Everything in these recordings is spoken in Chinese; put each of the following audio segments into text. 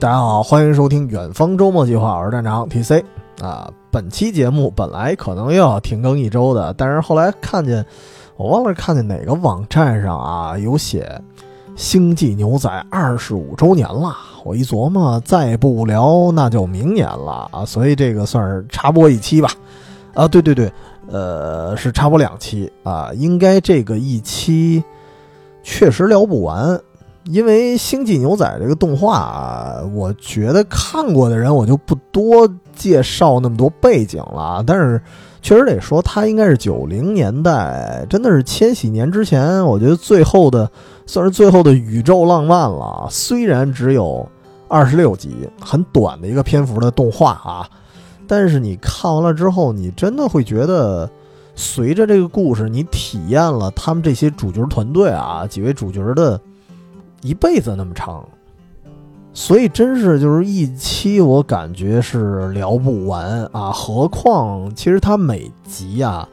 大家好，欢迎收听远方周末计划，我是站长 T C 啊。本期节目本来可能又要停更一周的，但是后来看见我忘了看见哪个网站上啊有写《星际牛仔》二十五周年了。我一琢磨，再不聊那就明年了啊，所以这个算是插播一期吧。啊，对对对，呃，是插播两期啊，应该这个一期确实聊不完。因为《星际牛仔》这个动画，我觉得看过的人我就不多介绍那么多背景了。但是确实得说，它应该是九零年代，真的是千禧年之前，我觉得最后的算是最后的宇宙浪漫了。虽然只有二十六集，很短的一个篇幅的动画啊，但是你看完了之后，你真的会觉得，随着这个故事，你体验了他们这些主角团队啊，几位主角的。一辈子那么长，所以真是就是一期，我感觉是聊不完啊。何况其实它每集啊，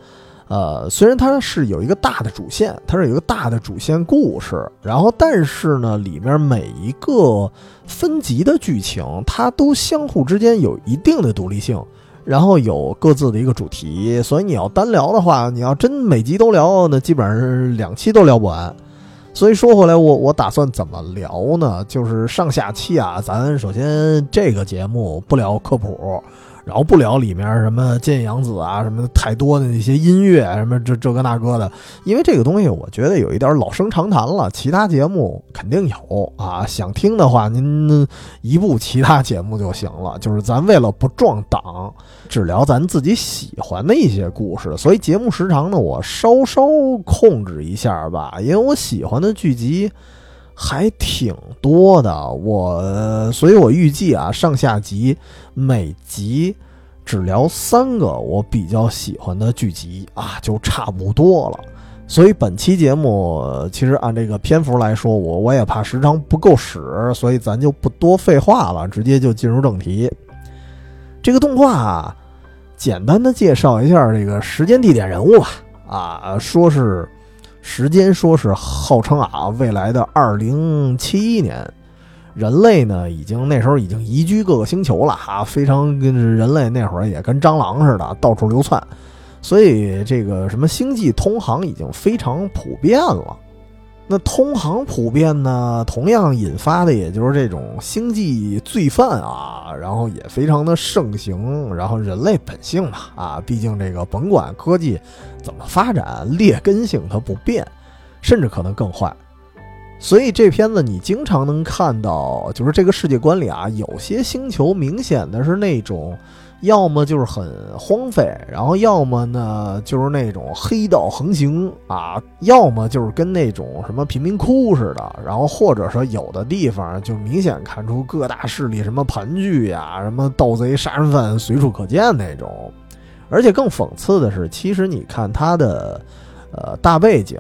呃，虽然它是有一个大的主线，它是有一个大的主线故事，然后但是呢，里面每一个分集的剧情，它都相互之间有一定的独立性，然后有各自的一个主题。所以你要单聊的话，你要真每集都聊，那基本上是两期都聊不完。所以说回来，我我打算怎么聊呢？就是上下期啊，咱首先这个节目不聊科普。然后不聊里面什么剑阳子啊，什么太多的那些音乐，什么这这个那个的，因为这个东西我觉得有一点老生常谈了。其他节目肯定有啊，想听的话您一部其他节目就行了。就是咱为了不撞档，只聊咱自己喜欢的一些故事，所以节目时长呢，我稍稍控制一下吧，因为我喜欢的剧集还挺多的，我所以我预计啊，上下集。每集只聊三个我比较喜欢的剧集啊，就差不多了。所以本期节目其实按这个篇幅来说，我我也怕时长不够使，所以咱就不多废话了，直接就进入正题。这个动画简单的介绍一下这个时间、地点、人物吧。啊，说是时间，说是号称啊未来的二零七一年。人类呢，已经那时候已经移居各个星球了哈，非常跟人类那会儿也跟蟑螂似的到处流窜，所以这个什么星际通航已经非常普遍了。那通航普遍呢，同样引发的也就是这种星际罪犯啊，然后也非常的盛行。然后人类本性嘛啊，毕竟这个甭管科技怎么发展，劣根性它不变，甚至可能更坏。所以这片子你经常能看到，就是这个世界观里啊，有些星球明显的是那种，要么就是很荒废，然后要么呢就是那种黑道横行啊，要么就是跟那种什么贫民窟似的，然后或者说有的地方就明显看出各大势力什么盘踞呀，什么盗贼杀人犯随处可见那种。而且更讽刺的是，其实你看它的，呃，大背景。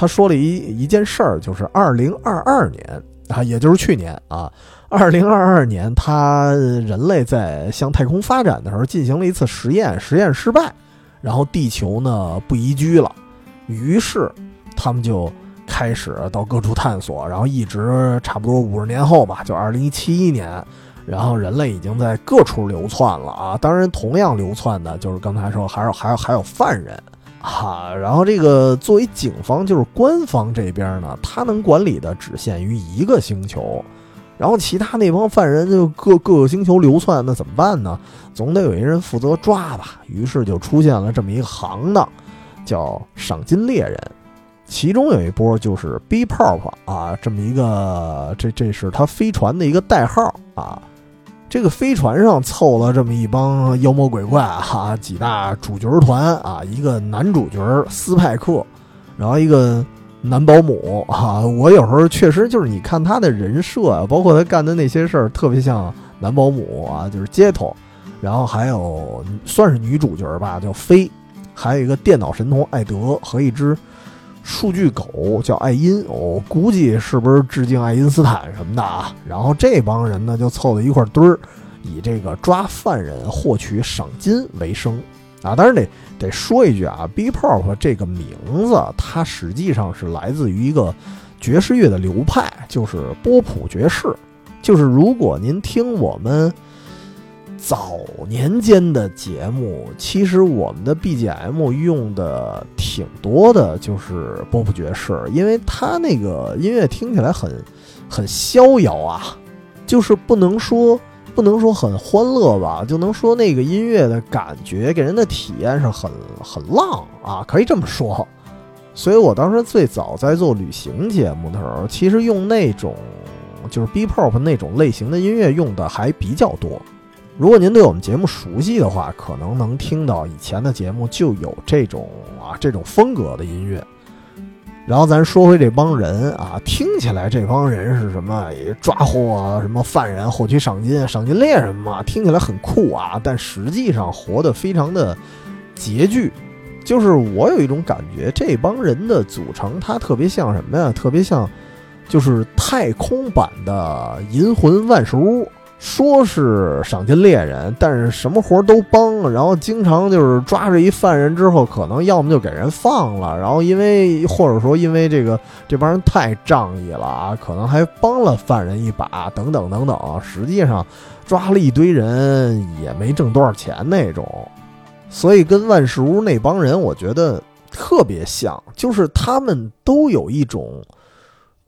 他说了一一件事儿，就是二零二二年啊，也就是去年啊，二零二二年，他人类在向太空发展的时候进行了一次实验，实验失败，然后地球呢不宜居了，于是他们就开始到各处探索，然后一直差不多五十年后吧，就二零一七年，然后人类已经在各处流窜了啊，当然同样流窜的就是刚才说还有还有还有犯人。啊，然后这个作为警方，就是官方这边呢，他能管理的只限于一个星球，然后其他那帮犯人就各各个星球流窜，那怎么办呢？总得有一人负责抓吧。于是就出现了这么一个行当，叫赏金猎人，其中有一波就是 B Pop 啊，这么一个，这这是他飞船的一个代号啊。这个飞船上凑了这么一帮妖魔鬼怪哈，几大主角团啊，一个男主角斯派克，然后一个男保姆哈。我有时候确实就是你看他的人设啊，包括他干的那些事儿，特别像男保姆啊，就是街头。然后还有算是女主角吧，叫飞，还有一个电脑神童艾德和一只。数据狗叫爱因，我估计是不是致敬爱因斯坦什么的啊？然后这帮人呢就凑到一块堆儿，以这个抓犯人获取赏金为生啊。当然得得说一句啊，B Pop 这个名字它实际上是来自于一个爵士乐的流派，就是波普爵士就是如果您听我们早年间的节目，其实我们的 BGM 用的挺多的，就是波普爵士，因为它那个音乐听起来很很逍遥啊，就是不能说不能说很欢乐吧，就能说那个音乐的感觉给人的体验是很很浪啊，可以这么说。所以我当时最早在做旅行节目的时候，其实用那种就是 B-pop 那种类型的音乐用的还比较多。如果您对我们节目熟悉的话，可能能听到以前的节目就有这种啊这种风格的音乐。然后咱说回这帮人啊，听起来这帮人是什么抓获什么犯人、获取赏金、赏金猎人嘛，听起来很酷啊，但实际上活得非常的拮据。就是我有一种感觉，这帮人的组成，它特别像什么呀？特别像，就是太空版的《银魂万事屋》。说是赏金猎人，但是什么活都帮，然后经常就是抓着一犯人之后，可能要么就给人放了，然后因为或者说因为这个这帮人太仗义了啊，可能还帮了犯人一把，等等等等。实际上抓了一堆人也没挣多少钱那种。所以跟万事屋那帮人，我觉得特别像，就是他们都有一种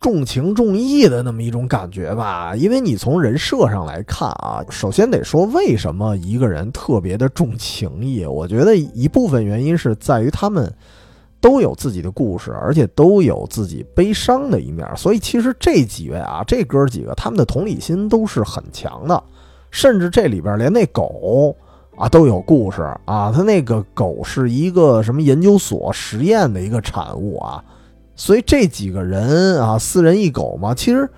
重情重义的那么一种感觉吧。因为你从人设上来看啊，首先得说为什么一个人特别的重情义。我觉得一部分原因是在于他们都有自己的故事，而且都有自己悲伤的一面。所以其实这几位啊，这哥几个他们的同理心都是很强的，甚至这里边连那狗。啊，都有故事啊！他那个狗是一个什么研究所实验的一个产物啊，所以这几个人啊，四人一狗嘛。其实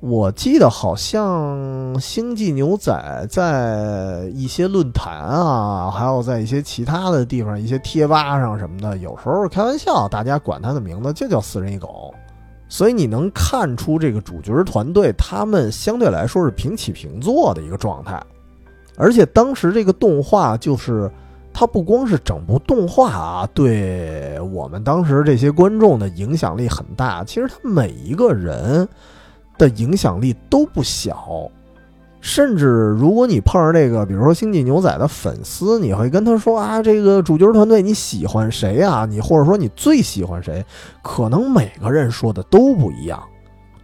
我记得好像《星际牛仔》在一些论坛啊，还有在一些其他的地方、一些贴吧上什么的，有时候开玩笑，大家管他的名字就叫四人一狗。所以你能看出这个主角团队他们相对来说是平起平坐的一个状态。而且当时这个动画就是，它不光是整部动画啊，对我们当时这些观众的影响力很大。其实他每一个人的影响力都不小，甚至如果你碰上这个，比如说《星际牛仔》的粉丝，你会跟他说啊，这个主角团队你喜欢谁啊？你或者说你最喜欢谁？可能每个人说的都不一样。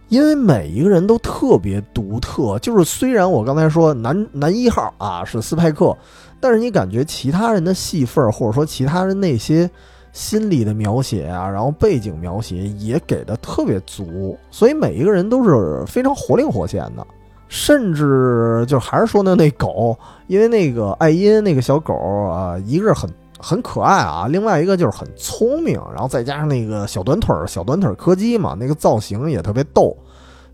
因为每一个人都特别独特，就是虽然我刚才说男男一号啊是斯派克，但是你感觉其他人的戏份或者说其他人那些心理的描写啊，然后背景描写也给的特别足，所以每一个人都是非常活灵活现的，甚至就还是说呢那狗，因为那个爱因那个小狗啊，一个是很。很可爱啊，另外一个就是很聪明，然后再加上那个小短腿儿、小短腿柯基嘛，那个造型也特别逗。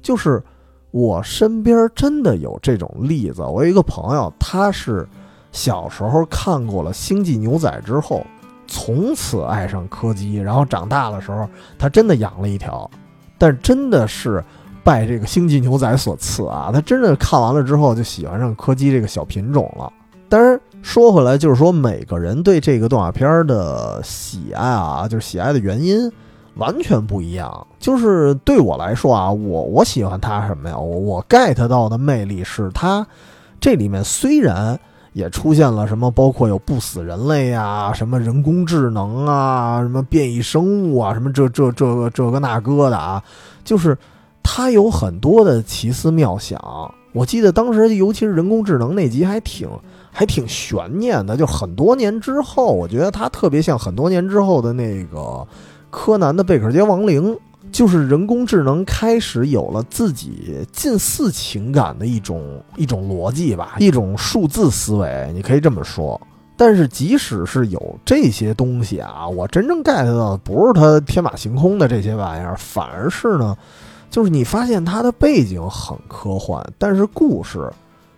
就是我身边真的有这种例子，我有一个朋友，他是小时候看过了《星际牛仔》之后，从此爱上柯基，然后长大的时候，他真的养了一条，但真的是拜这个《星际牛仔》所赐啊，他真的看完了之后就喜欢上柯基这个小品种了。当然。说回来，就是说每个人对这个动画片的喜爱啊，就是喜爱的原因完全不一样。就是对我来说啊，我我喜欢它什么呀？我我 get 到的魅力是它这里面虽然也出现了什么，包括有不死人类啊，什么人工智能啊，什么变异生物啊，什么这这这个这个那个的啊，就是它有很多的奇思妙想。我记得当时，尤其是人工智能那集还挺。还挺悬念的，就很多年之后，我觉得它特别像很多年之后的那个柯南的贝克街亡灵，就是人工智能开始有了自己近似情感的一种一种逻辑吧，一种数字思维，你可以这么说。但是即使是有这些东西啊，我真正 get 到的不是它天马行空的这些玩意儿，反而是呢，就是你发现它的背景很科幻，但是故事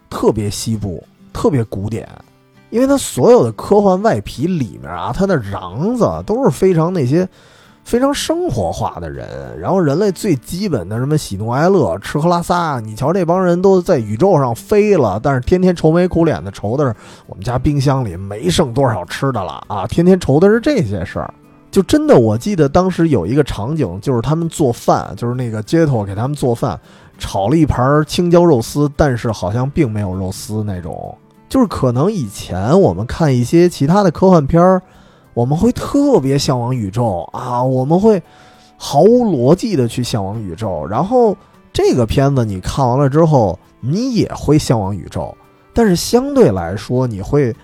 特别西部。特别古典，因为它所有的科幻外皮里面啊，它的瓤子都是非常那些非常生活化的人，然后人类最基本的什么喜怒哀乐、吃喝拉撒，你瞧这帮人都在宇宙上飞了，但是天天愁眉苦脸的愁的是我们家冰箱里没剩多少吃的了啊，天天愁的是这些事儿。就真的，我记得当时有一个场景，就是他们做饭，就是那个街头给他们做饭，炒了一盘青椒肉丝，但是好像并没有肉丝那种。就是可能以前我们看一些其他的科幻片儿，我们会特别向往宇宙啊，我们会毫无逻辑的去向往宇宙。然后这个片子你看完了之后，你也会向往宇宙，但是相对来说你会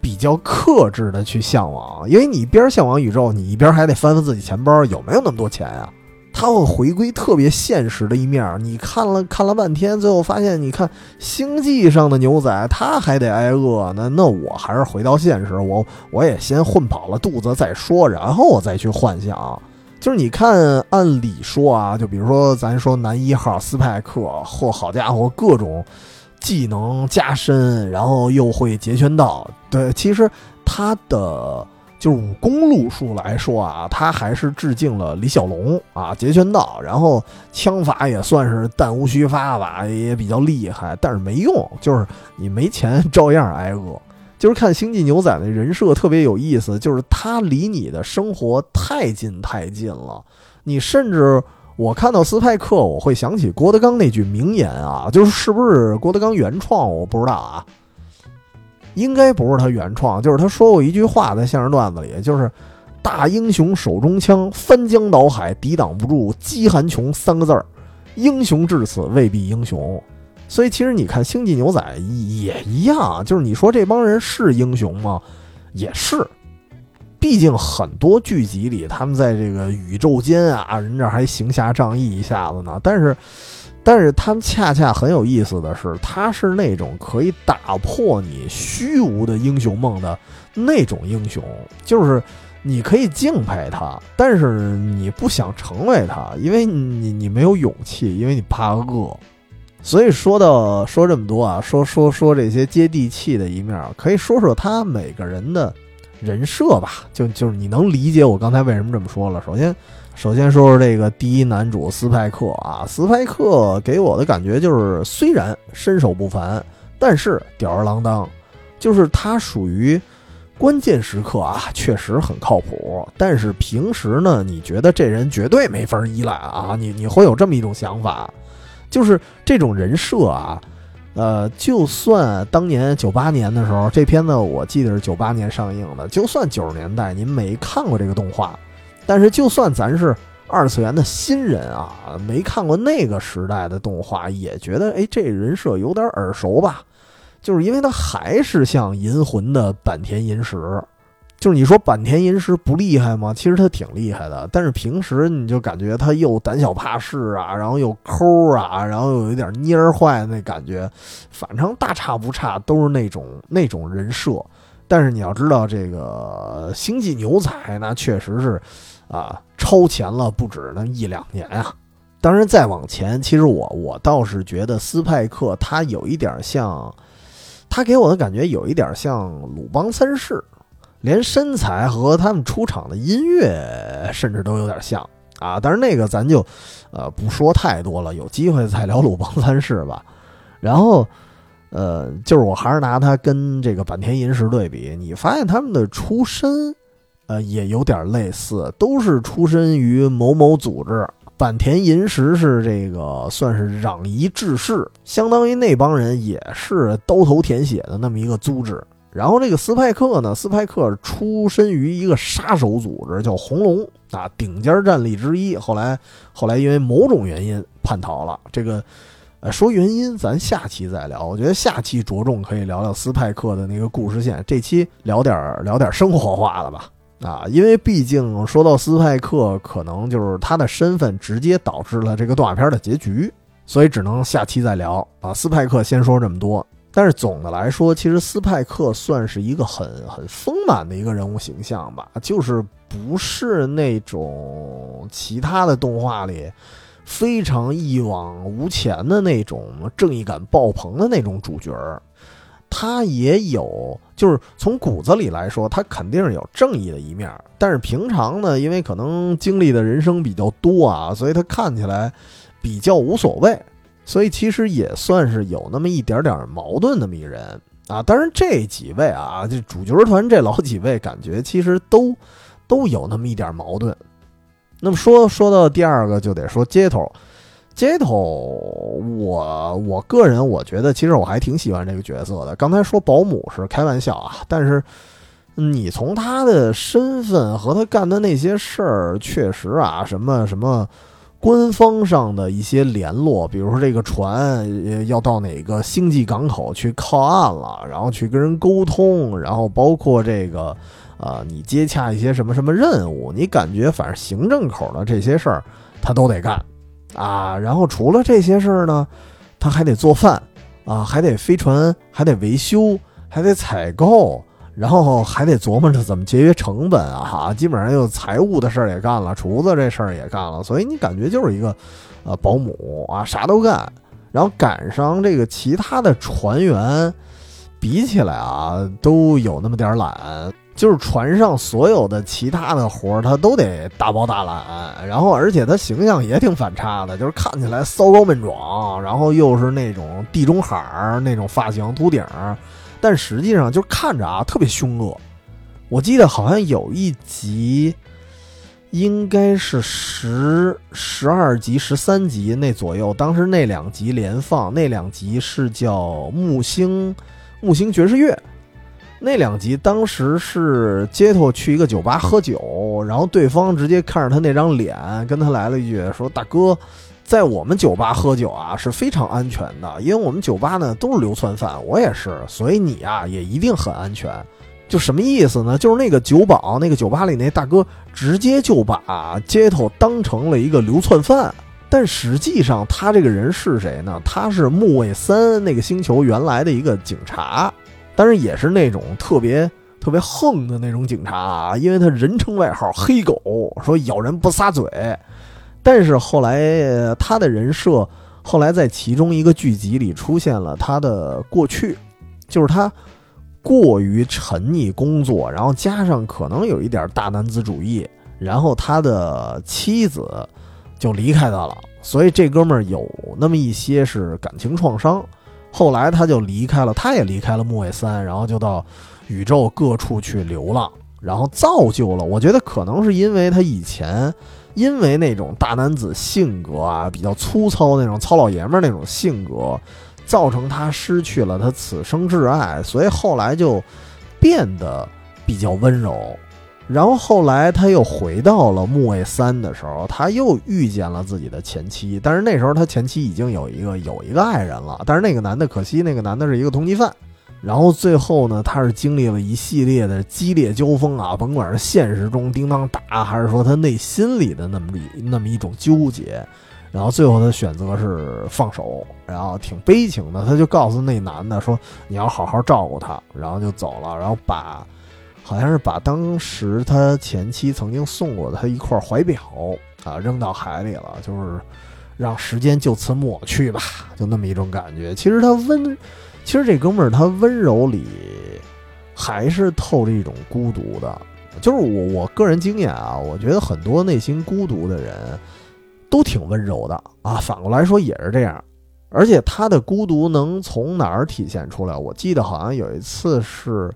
比较克制的去向往，因为你一边向往宇宙，你一边还得翻翻自己钱包，有没有那么多钱呀？他会回归特别现实的一面。你看了看了半天，最后发现，你看星际上的牛仔，他还得挨饿呢。那我还是回到现实，我我也先混饱了肚子再说，然后我再去幻想。就是你看，按理说啊，就比如说咱说男一号斯派克，嚯，好家伙，各种技能加深，然后又会截拳道。对，其实他的。就是武功路数来说啊，他还是致敬了李小龙啊，截拳道，然后枪法也算是弹无虚发吧，也比较厉害，但是没用，就是你没钱照样挨饿。就是看星际牛仔的人设特别有意思，就是他离你的生活太近太近了，你甚至我看到斯派克，我会想起郭德纲那句名言啊，就是是不是郭德纲原创，我不知道啊。应该不是他原创，就是他说过一句话在相声段子里，就是“大英雄手中枪，翻江倒海抵挡不住饥寒穷”三个字儿，英雄至此未必英雄。所以其实你看《星际牛仔》也一样，就是你说这帮人是英雄吗？也是，毕竟很多剧集里他们在这个宇宙间啊，人这还行侠仗义一下子呢，但是。但是他们恰恰很有意思的是，他是那种可以打破你虚无的英雄梦的那种英雄，就是你可以敬佩他，但是你不想成为他，因为你你没有勇气，因为你怕饿。所以说到说这么多啊，说说说这些接地气的一面，可以说说他每个人的人设吧，就就是你能理解我刚才为什么这么说了。首先。首先说说这个第一男主斯派克啊，斯派克给我的感觉就是，虽然身手不凡，但是吊儿郎当，就是他属于关键时刻啊，确实很靠谱。但是平时呢，你觉得这人绝对没法依赖啊，你你会有这么一种想法，就是这种人设啊，呃，就算当年九八年的时候，这片子我记得是九八年上映的，就算九十年代您没看过这个动画。但是，就算咱是二次元的新人啊，没看过那个时代的动画，也觉得哎，这人设有点耳熟吧？就是因为他还是像银魂的坂田银时，就是你说坂田银时不厉害吗？其实他挺厉害的，但是平时你就感觉他又胆小怕事啊，然后又抠啊，然后又有点蔫儿坏那感觉，反正大差不差，都是那种那种人设。但是你要知道，这个星际牛仔那确实是。啊，超前了不止那一两年啊！当然再往前，其实我我倒是觉得斯派克他有一点像，他给我的感觉有一点像鲁邦三世，连身材和他们出场的音乐甚至都有点像啊！但是那个咱就呃不说太多了，有机会再聊鲁邦三世吧。然后呃，就是我还是拿他跟这个坂田银时对比，你发现他们的出身。呃，也有点类似，都是出身于某某组织。坂田银时是这个算是攘夷志士，相当于那帮人也是刀头舔血的那么一个组织。然后这个斯派克呢，斯派克出身于一个杀手组织，叫红龙啊，顶尖战力之一。后来后来因为某种原因叛逃了。这个呃，说原因咱下期再聊。我觉得下期着重可以聊聊斯派克的那个故事线，这期聊点聊点生活化的吧。啊，因为毕竟说到斯派克，可能就是他的身份直接导致了这个动画片的结局，所以只能下期再聊啊。斯派克先说这么多，但是总的来说，其实斯派克算是一个很很丰满的一个人物形象吧，就是不是那种其他的动画里非常一往无前的那种正义感爆棚的那种主角儿。他也有，就是从骨子里来说，他肯定是有正义的一面。但是平常呢，因为可能经历的人生比较多啊，所以他看起来比较无所谓。所以其实也算是有那么一点点矛盾那么一人啊。当然这几位啊，这主角团这老几位，感觉其实都都有那么一点矛盾。那么说说到第二个，就得说街头。街头，我我个人我觉得，其实我还挺喜欢这个角色的。刚才说保姆是开玩笑啊，但是你从他的身份和他干的那些事儿，确实啊，什么什么官方上的一些联络，比如说这个船要到哪个星际港口去靠岸了，然后去跟人沟通，然后包括这个呃，你接洽一些什么什么任务，你感觉反正行政口的这些事儿，他都得干。啊，然后除了这些事儿呢，他还得做饭啊，还得飞船，还得维修，还得采购，然后还得琢磨着怎么节约成本啊，哈，基本上有财务的事儿也干了，厨子这事儿也干了，所以你感觉就是一个呃保姆啊，啥都干。然后赶上这个其他的船员，比起来啊，都有那么点儿懒。就是船上所有的其他的活儿，他都得大包大揽，然后而且他形象也挺反差的，就是看起来骚高闷壮，然后又是那种地中海那种发型秃顶，但实际上就看着啊特别凶恶。我记得好像有一集，应该是十十二集、十三集那左右，当时那两集连放，那两集是叫《木星木星爵士乐》。那两集当时是街头去一个酒吧喝酒，然后对方直接看着他那张脸，跟他来了一句说：“大哥，在我们酒吧喝酒啊是非常安全的，因为我们酒吧呢都是流窜犯，我也是，所以你啊也一定很安全。”就什么意思呢？就是那个酒保，那个酒吧里那大哥直接就把街头当成了一个流窜犯，但实际上他这个人是谁呢？他是木卫三那个星球原来的一个警察。但是也是那种特别特别横的那种警察啊，因为他人称外号“黑狗”，说咬人不撒嘴。但是后来他的人设，后来在其中一个剧集里出现了他的过去，就是他过于沉溺工作，然后加上可能有一点大男子主义，然后他的妻子就离开他了，所以这哥们儿有那么一些是感情创伤。后来他就离开了，他也离开了木卫三，然后就到宇宙各处去流浪，然后造就了。我觉得可能是因为他以前因为那种大男子性格啊，比较粗糙那种糙老爷们那种性格，造成他失去了他此生挚爱，所以后来就变得比较温柔。然后后来他又回到了木卫三的时候，他又遇见了自己的前妻，但是那时候他前妻已经有一个有一个爱人了，但是那个男的可惜那个男的是一个通缉犯。然后最后呢，他是经历了一系列的激烈交锋啊，甭管是现实中叮当打，还是说他内心里的那么一那么一种纠结，然后最后他选择是放手，然后挺悲情的，他就告诉那男的说：“你要好好照顾他。”然后就走了，然后把。好像是把当时他前妻曾经送过的他一块怀表啊扔到海里了，就是让时间就此抹去吧，就那么一种感觉。其实他温，其实这哥们儿他温柔里还是透着一种孤独的。就是我我个人经验啊，我觉得很多内心孤独的人都挺温柔的啊。反过来说也是这样，而且他的孤独能从哪儿体现出来？我记得好像有一次是。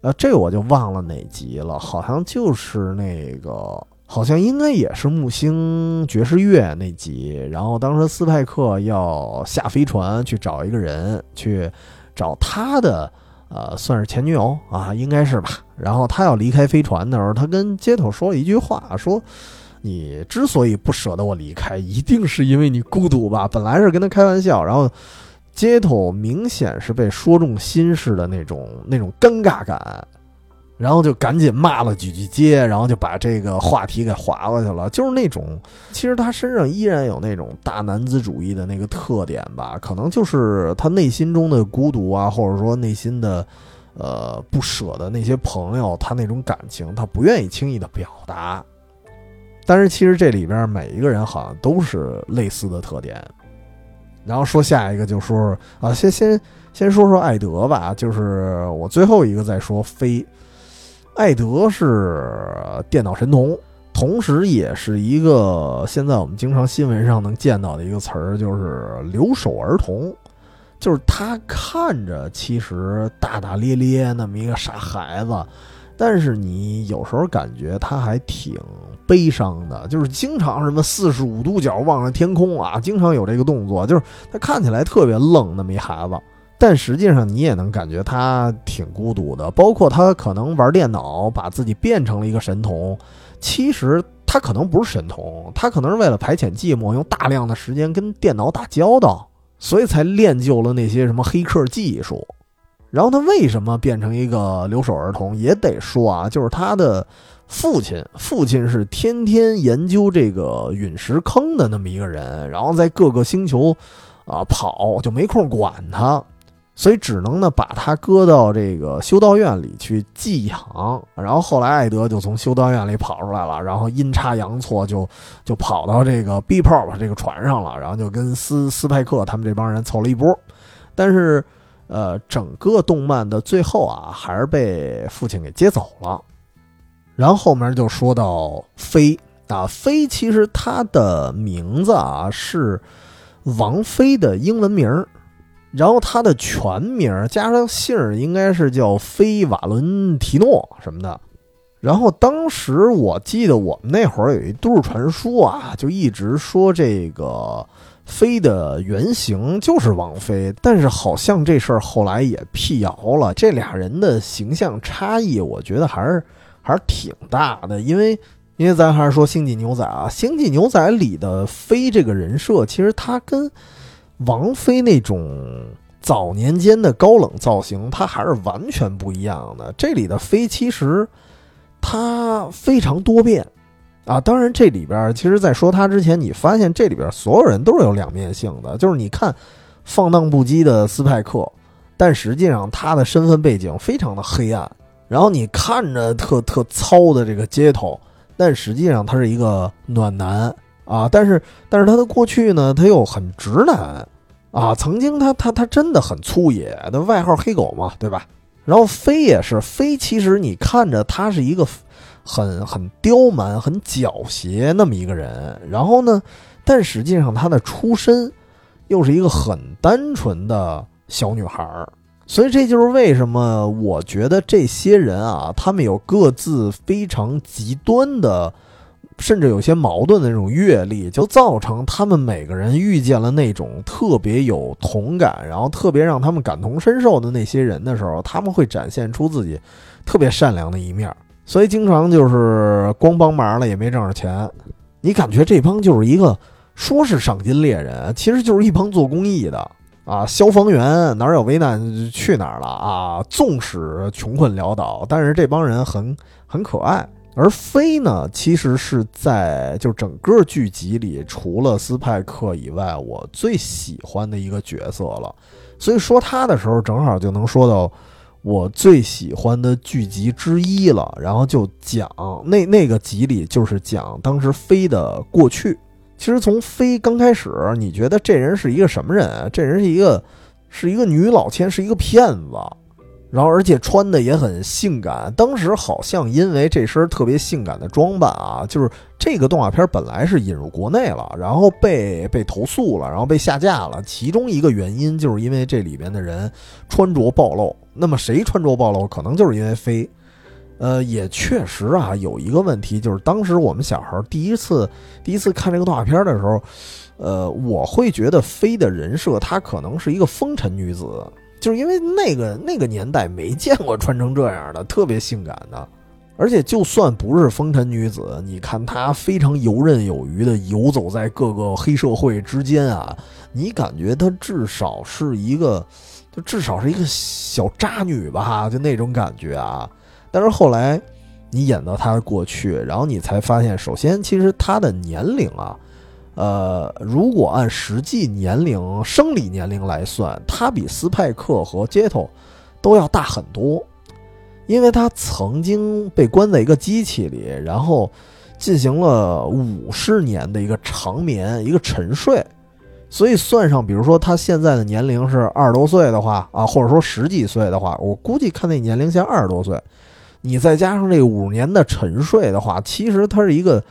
呃，这我就忘了哪集了，好像就是那个，好像应该也是木星爵士乐那集。然后当时斯派克要下飞船去找一个人，去找他的，呃，算是前女友啊，应该是吧。然后他要离开飞船的时候，他跟街头说了一句话，说：“你之所以不舍得我离开，一定是因为你孤独吧？”本来是跟他开玩笑，然后。街头明显是被说中心事的那种那种尴尬感，然后就赶紧骂了几句街，然后就把这个话题给划过去了。就是那种，其实他身上依然有那种大男子主义的那个特点吧，可能就是他内心中的孤独啊，或者说内心的呃不舍的那些朋友，他那种感情，他不愿意轻易的表达。但是其实这里边每一个人好像都是类似的特点。然后说下一个，就说啊，先先先说说艾德吧，就是我最后一个再说飞。艾德是电脑神童，同时也是一个现在我们经常新闻上能见到的一个词儿，就是留守儿童。就是他看着其实大大咧咧那么一个傻孩子，但是你有时候感觉他还挺悲伤的，就是经常什么四十五度角望着天空啊，经常有这个动作，就是他看起来特别愣那么一孩子，但实际上你也能感觉他挺孤独的。包括他可能玩电脑，把自己变成了一个神童，其实他可能不是神童，他可能是为了排遣寂寞，用大量的时间跟电脑打交道。所以才练就了那些什么黑客技术，然后他为什么变成一个留守儿童？也得说啊，就是他的父亲，父亲是天天研究这个陨石坑的那么一个人，然后在各个星球啊跑，就没空管他。所以只能呢把他搁到这个修道院里去寄养，然后后来艾德就从修道院里跑出来了，然后阴差阳错就 就跑到这个 B 炮吧这个船上了，然后就跟斯斯派克他们这帮人凑了一波，但是呃整个动漫的最后啊还是被父亲给接走了，然后后面就说到飞啊飞，其实他的名字啊是王菲的英文名儿。然后他的全名加上姓儿应该是叫菲瓦伦提诺什么的。然后当时我记得我们那会儿有一都市传说啊，就一直说这个飞的原型就是王菲，但是好像这事儿后来也辟谣了。这俩人的形象差异，我觉得还是还是挺大的。因为因为咱还是说《星际牛仔》啊，《星际牛仔》里的飞这个人设，其实他跟。王菲那种早年间的高冷造型，他还是完全不一样的。这里的飞其实他非常多变啊。当然，这里边其实，在说他之前，你发现这里边所有人都是有两面性的。就是你看放荡不羁的斯派克，但实际上他的身份背景非常的黑暗。然后你看着特特糙的这个街头，但实际上他是一个暖男。啊，但是但是他的过去呢，他又很直男，啊，曾经他他他真的很粗野，的外号黑狗嘛，对吧？然后飞也是飞，其实你看着他是一个很很刁蛮、很狡黠那么一个人，然后呢，但实际上他的出身又是一个很单纯的小女孩儿，所以这就是为什么我觉得这些人啊，他们有各自非常极端的。甚至有些矛盾的那种阅历，就造成他们每个人遇见了那种特别有同感，然后特别让他们感同身受的那些人的时候，他们会展现出自己特别善良的一面。所以经常就是光帮忙了也没挣着钱，你感觉这帮就是一个说是赏金猎人，其实就是一帮做公益的啊，消防员哪有危难去哪儿了啊？纵使穷困潦倒，但是这帮人很很可爱。而飞呢，其实是在就整个剧集里，除了斯派克以外，我最喜欢的一个角色了。所以说他的时候，正好就能说到我最喜欢的剧集之一了。然后就讲那那个集里，就是讲当时飞的过去。其实从飞刚开始，你觉得这人是一个什么人？这人是一个是一个女老千，是一个骗子。然后，而且穿的也很性感。当时好像因为这身特别性感的装扮啊，就是这个动画片本来是引入国内了，然后被被投诉了，然后被下架了。其中一个原因就是因为这里边的人穿着暴露。那么谁穿着暴露？可能就是因为飞。呃，也确实啊，有一个问题就是当时我们小孩第一次第一次看这个动画片的时候，呃，我会觉得飞的人设她可能是一个风尘女子。就是因为那个那个年代没见过穿成这样的特别性感的，而且就算不是风尘女子，你看她非常游刃有余的游走在各个黑社会之间啊，你感觉她至少是一个，就至少是一个小渣女吧，就那种感觉啊。但是后来你演到他的过去，然后你才发现，首先其实他的年龄啊。呃，如果按实际年龄、生理年龄来算，他比斯派克和街头都要大很多，因为他曾经被关在一个机器里，然后进行了五十年的一个长眠、一个沉睡，所以算上，比如说他现在的年龄是二十多岁的话啊，或者说十几岁的话，我估计看那年龄像二十多岁，你再加上这五年的沉睡的话，其实他是一个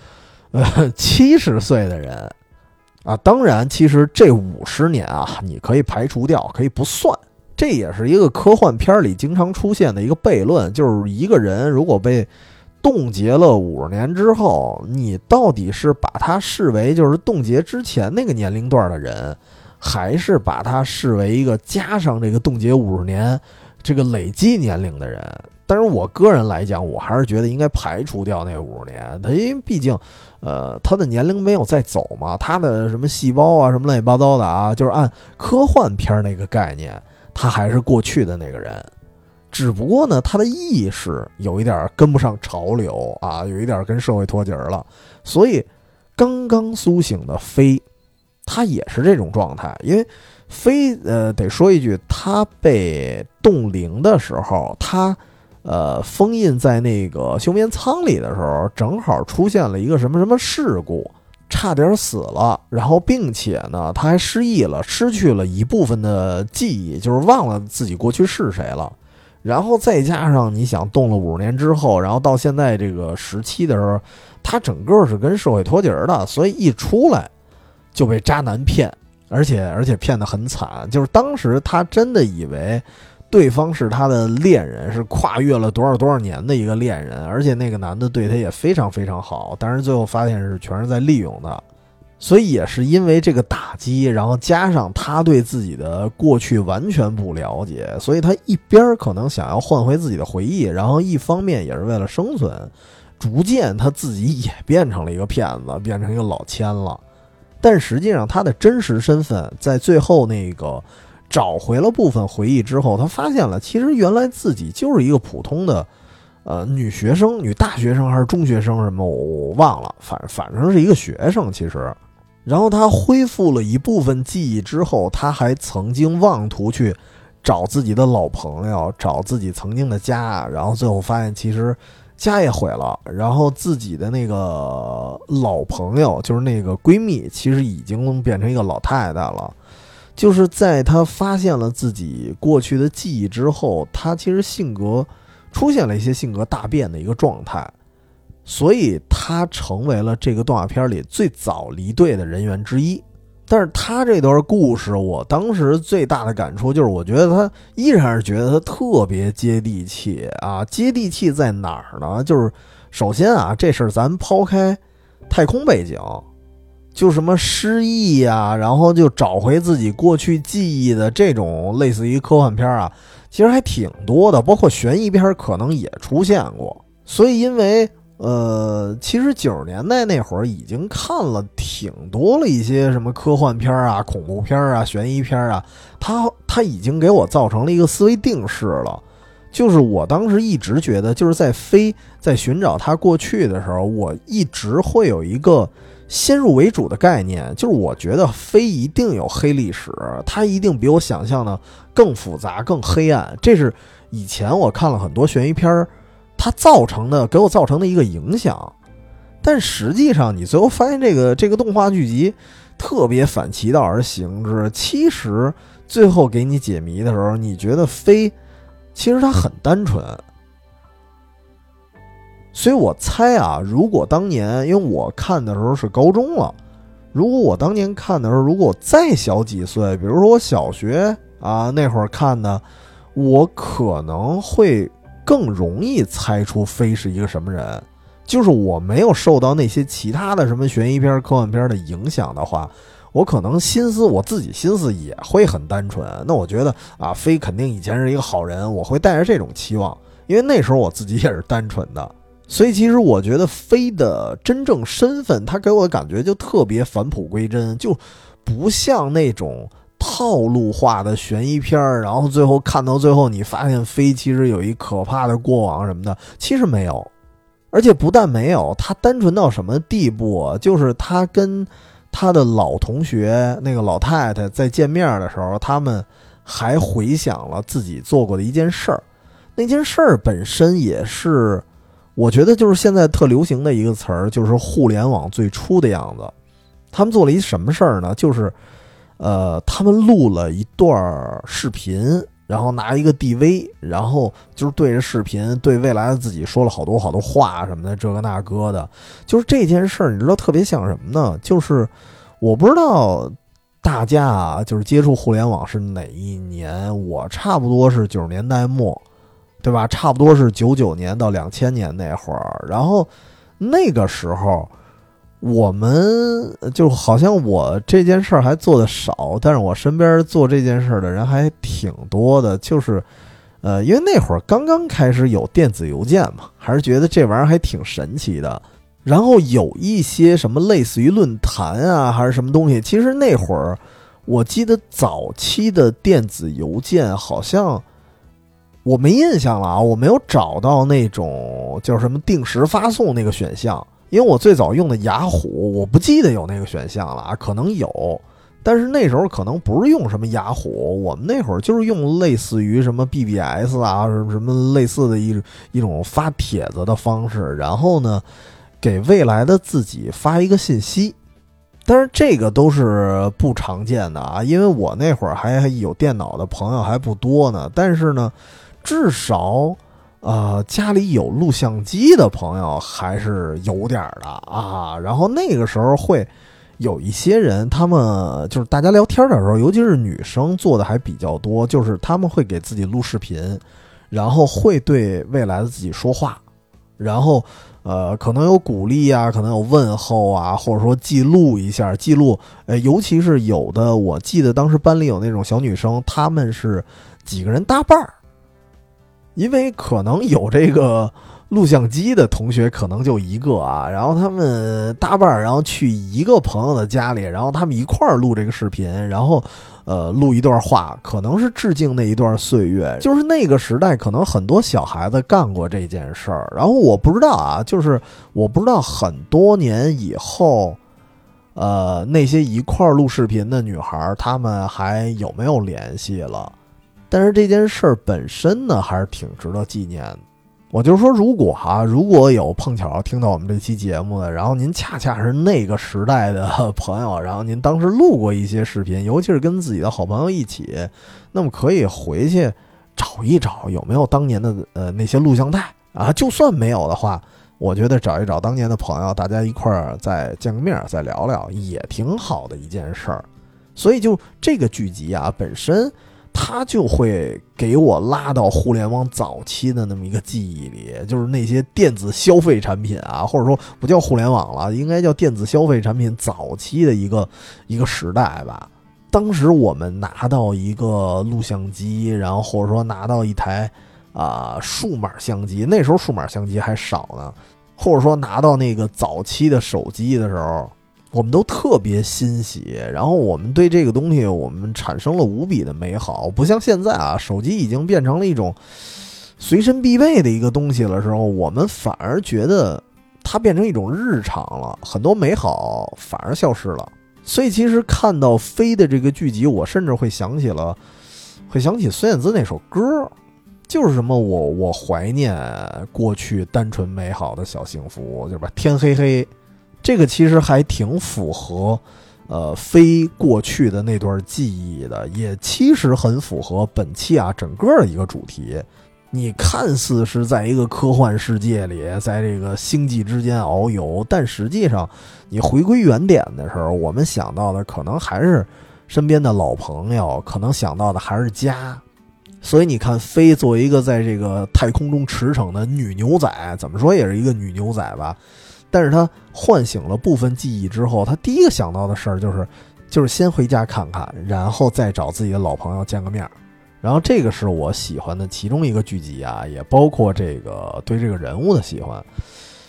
呃七十岁的人。啊，当然，其实这五十年啊，你可以排除掉，可以不算，这也是一个科幻片里经常出现的一个悖论，就是一个人如果被冻结了五十年之后，你到底是把他视为就是冻结之前那个年龄段的人，还是把他视为一个加上这个冻结五十年这个累计年龄的人？但是我个人来讲，我还是觉得应该排除掉那五十年，他因为毕竟，呃，他的年龄没有在走嘛，他的什么细胞啊，什么乱七八糟的啊，就是按科幻片那个概念，他还是过去的那个人，只不过呢，他的意识有一点跟不上潮流啊，有一点跟社会脱节了，所以刚刚苏醒的飞，他也是这种状态，因为飞，呃，得说一句，他被冻龄的时候，他。呃，封印在那个休眠舱里的时候，正好出现了一个什么什么事故，差点死了。然后，并且呢，他还失忆了，失去了一部分的记忆，就是忘了自己过去是谁了。然后再加上你想动了五十年之后，然后到现在这个时期的时候，他整个是跟社会脱节的，所以一出来就被渣男骗，而且而且骗得很惨。就是当时他真的以为。对方是他的恋人，是跨越了多少多少年的一个恋人，而且那个男的对他也非常非常好，但是最后发现是全是在利用他，所以也是因为这个打击，然后加上他对自己的过去完全不了解，所以他一边可能想要换回自己的回忆，然后一方面也是为了生存，逐渐他自己也变成了一个骗子，变成一个老千了，但实际上他的真实身份在最后那个。找回了部分回忆之后，他发现了，其实原来自己就是一个普通的，呃，女学生、女大学生还是中学生什么，我忘了，反反正是一个学生。其实，然后他恢复了一部分记忆之后，他还曾经妄图去找自己的老朋友，找自己曾经的家，然后最后发现其实家也毁了，然后自己的那个老朋友，就是那个闺蜜，其实已经变成一个老太太了。就是在他发现了自己过去的记忆之后，他其实性格出现了一些性格大变的一个状态，所以他成为了这个动画片里最早离队的人员之一。但是他这段故事，我当时最大的感触就是，我觉得他依然是觉得他特别接地气啊！接地气在哪儿呢？就是首先啊，这事儿咱抛开太空背景。就什么失忆呀，然后就找回自己过去记忆的这种类似于科幻片啊，其实还挺多的，包括悬疑片可能也出现过。所以，因为呃，其实九十年代那会儿已经看了挺多了一些什么科幻片啊、恐怖片啊、悬疑片啊，它它已经给我造成了一个思维定式了，就是我当时一直觉得，就是在飞在寻找他过去的时候，我一直会有一个。先入为主的概念就是，我觉得非一定有黑历史，它一定比我想象的更复杂、更黑暗。这是以前我看了很多悬疑片儿，它造成的给我造成的一个影响。但实际上，你最后发现这个这个动画剧集特别反其道而行之。其实最后给你解谜的时候，你觉得非其实它很单纯。所以我猜啊，如果当年，因为我看的时候是高中了，如果我当年看的时候，如果我再小几岁，比如说我小学啊那会儿看的，我可能会更容易猜出飞是一个什么人。就是我没有受到那些其他的什么悬疑片、科幻片的影响的话，我可能心思我自己心思也会很单纯。那我觉得啊，飞肯定以前是一个好人，我会带着这种期望，因为那时候我自己也是单纯的。所以，其实我觉得飞的真正身份，他给我的感觉就特别返璞归真，就不像那种套路化的悬疑片儿。然后最后看到最后，你发现飞其实有一可怕的过往什么的，其实没有。而且不但没有，他单纯到什么地步？就是他跟他的老同学那个老太太在见面的时候，他们还回想了自己做过的一件事儿。那件事儿本身也是。我觉得就是现在特流行的一个词儿，就是互联网最初的样子。他们做了一什么事儿呢？就是，呃，他们录了一段视频，然后拿一个 DV，然后就是对着视频对未来的自己说了好多好多话什么的，这个那个的。就是这件事儿，你知道特别像什么呢？就是我不知道大家啊，就是接触互联网是哪一年？我差不多是九十年代末，对吧？差不多是九九年到两千年那会儿。然后那个时候，我们就好像我这件事儿还做的少，但是我身边做这件事儿的人还挺多的。就是，呃，因为那会儿刚刚开始有电子邮件嘛，还是觉得这玩意儿还挺神奇的。然后有一些什么类似于论坛啊，还是什么东西？其实那会儿，我记得早期的电子邮件好像我没印象了啊，我没有找到那种叫什么定时发送那个选项。因为我最早用的雅虎，我不记得有那个选项了啊，可能有，但是那时候可能不是用什么雅虎，我们那会儿就是用类似于什么 BBS 啊，什么什么类似的一一种发帖子的方式，然后呢。给未来的自己发一个信息，但是这个都是不常见的啊，因为我那会儿还有电脑的朋友还不多呢。但是呢，至少，呃，家里有录像机的朋友还是有点的啊。然后那个时候会有一些人，他们就是大家聊天的时候，尤其是女生做的还比较多，就是他们会给自己录视频，然后会对未来的自己说话，然后。呃，可能有鼓励啊，可能有问候啊，或者说记录一下，记录。呃，尤其是有的，我记得当时班里有那种小女生，她们是几个人搭伴儿，因为可能有这个。录像机的同学可能就一个啊，然后他们搭伴儿，然后去一个朋友的家里，然后他们一块儿录这个视频，然后，呃，录一段话，可能是致敬那一段岁月。就是那个时代，可能很多小孩子干过这件事儿。然后我不知道啊，就是我不知道很多年以后，呃，那些一块儿录视频的女孩，她们还有没有联系了？但是这件事儿本身呢，还是挺值得纪念的。我就是说，如果哈，如果有碰巧听到我们这期节目的，然后您恰恰是那个时代的朋友，然后您当时录过一些视频，尤其是跟自己的好朋友一起，那么可以回去找一找有没有当年的呃那些录像带啊。就算没有的话，我觉得找一找当年的朋友，大家一块儿再见个面，再聊聊，也挺好的一件事儿。所以就这个剧集啊，本身。他就会给我拉到互联网早期的那么一个记忆里，就是那些电子消费产品啊，或者说不叫互联网了，应该叫电子消费产品早期的一个一个时代吧。当时我们拿到一个录像机，然后或者说拿到一台啊数码相机，那时候数码相机还少呢，或者说拿到那个早期的手机的时候。我们都特别欣喜，然后我们对这个东西，我们产生了无比的美好。不像现在啊，手机已经变成了一种随身必备的一个东西了时候，我们反而觉得它变成一种日常了，很多美好反而消失了。所以，其实看到飞的这个剧集，我甚至会想起了，会想起孙燕姿那首歌，就是什么我我怀念过去单纯美好的小幸福，对吧？天黑黑。这个其实还挺符合，呃，飞过去的那段记忆的，也其实很符合本期啊整个的一个主题。你看似是在一个科幻世界里，在这个星际之间遨游，但实际上你回归原点的时候，我们想到的可能还是身边的老朋友，可能想到的还是家。所以你看，飞作为一个在这个太空中驰骋的女牛仔，怎么说也是一个女牛仔吧。但是他唤醒了部分记忆之后，他第一个想到的事儿就是，就是先回家看看，然后再找自己的老朋友见个面儿。然后这个是我喜欢的其中一个剧集啊，也包括这个对这个人物的喜欢。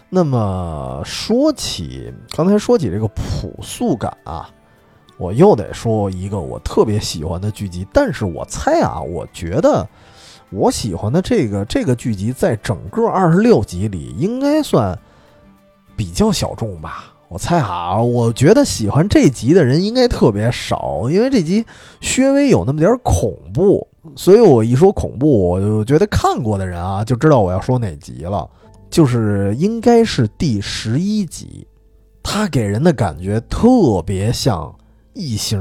那么说起刚才说起这个朴素感啊，我又得说一个我特别喜欢的剧集。但是我猜啊，我觉得我喜欢的这个这个剧集在整个二十六集里应该算。比较小众吧，我猜哈，我觉得喜欢这集的人应该特别少，因为这集稍微有那么点恐怖，所以我一说恐怖，我就觉得看过的人啊就知道我要说哪集了，就是应该是第十一集，它给人的感觉特别像异形。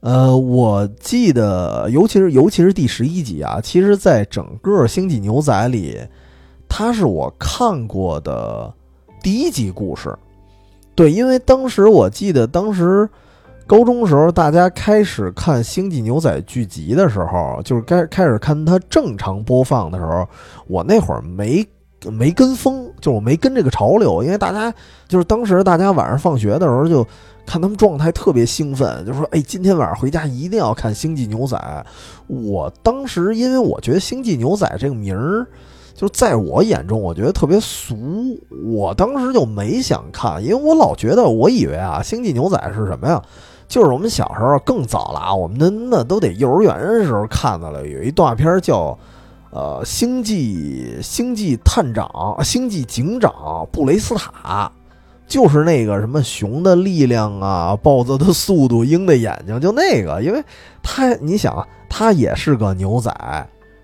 呃，我记得，尤其是尤其是第十一集啊，其实在整个《星际牛仔》里，它是我看过的。第一集故事，对，因为当时我记得，当时高中时候大家开始看《星际牛仔》剧集的时候，就是该开始看它正常播放的时候，我那会儿没没跟风，就我没跟这个潮流，因为大家就是当时大家晚上放学的时候就看他们状态特别兴奋，就说：“哎，今天晚上回家一定要看《星际牛仔》。”我当时因为我觉得《星际牛仔》这个名儿。就在我眼中，我觉得特别俗。我当时就没想看，因为我老觉得，我以为啊，《星际牛仔》是什么呀？就是我们小时候更早了啊，我们那那都得幼儿园的时候看到了，有一动画片叫呃《星际星际探长》《星际警长布雷斯塔》，就是那个什么熊的力量啊，豹子的速度，鹰的眼睛，就那个，因为他你想啊，他也是个牛仔。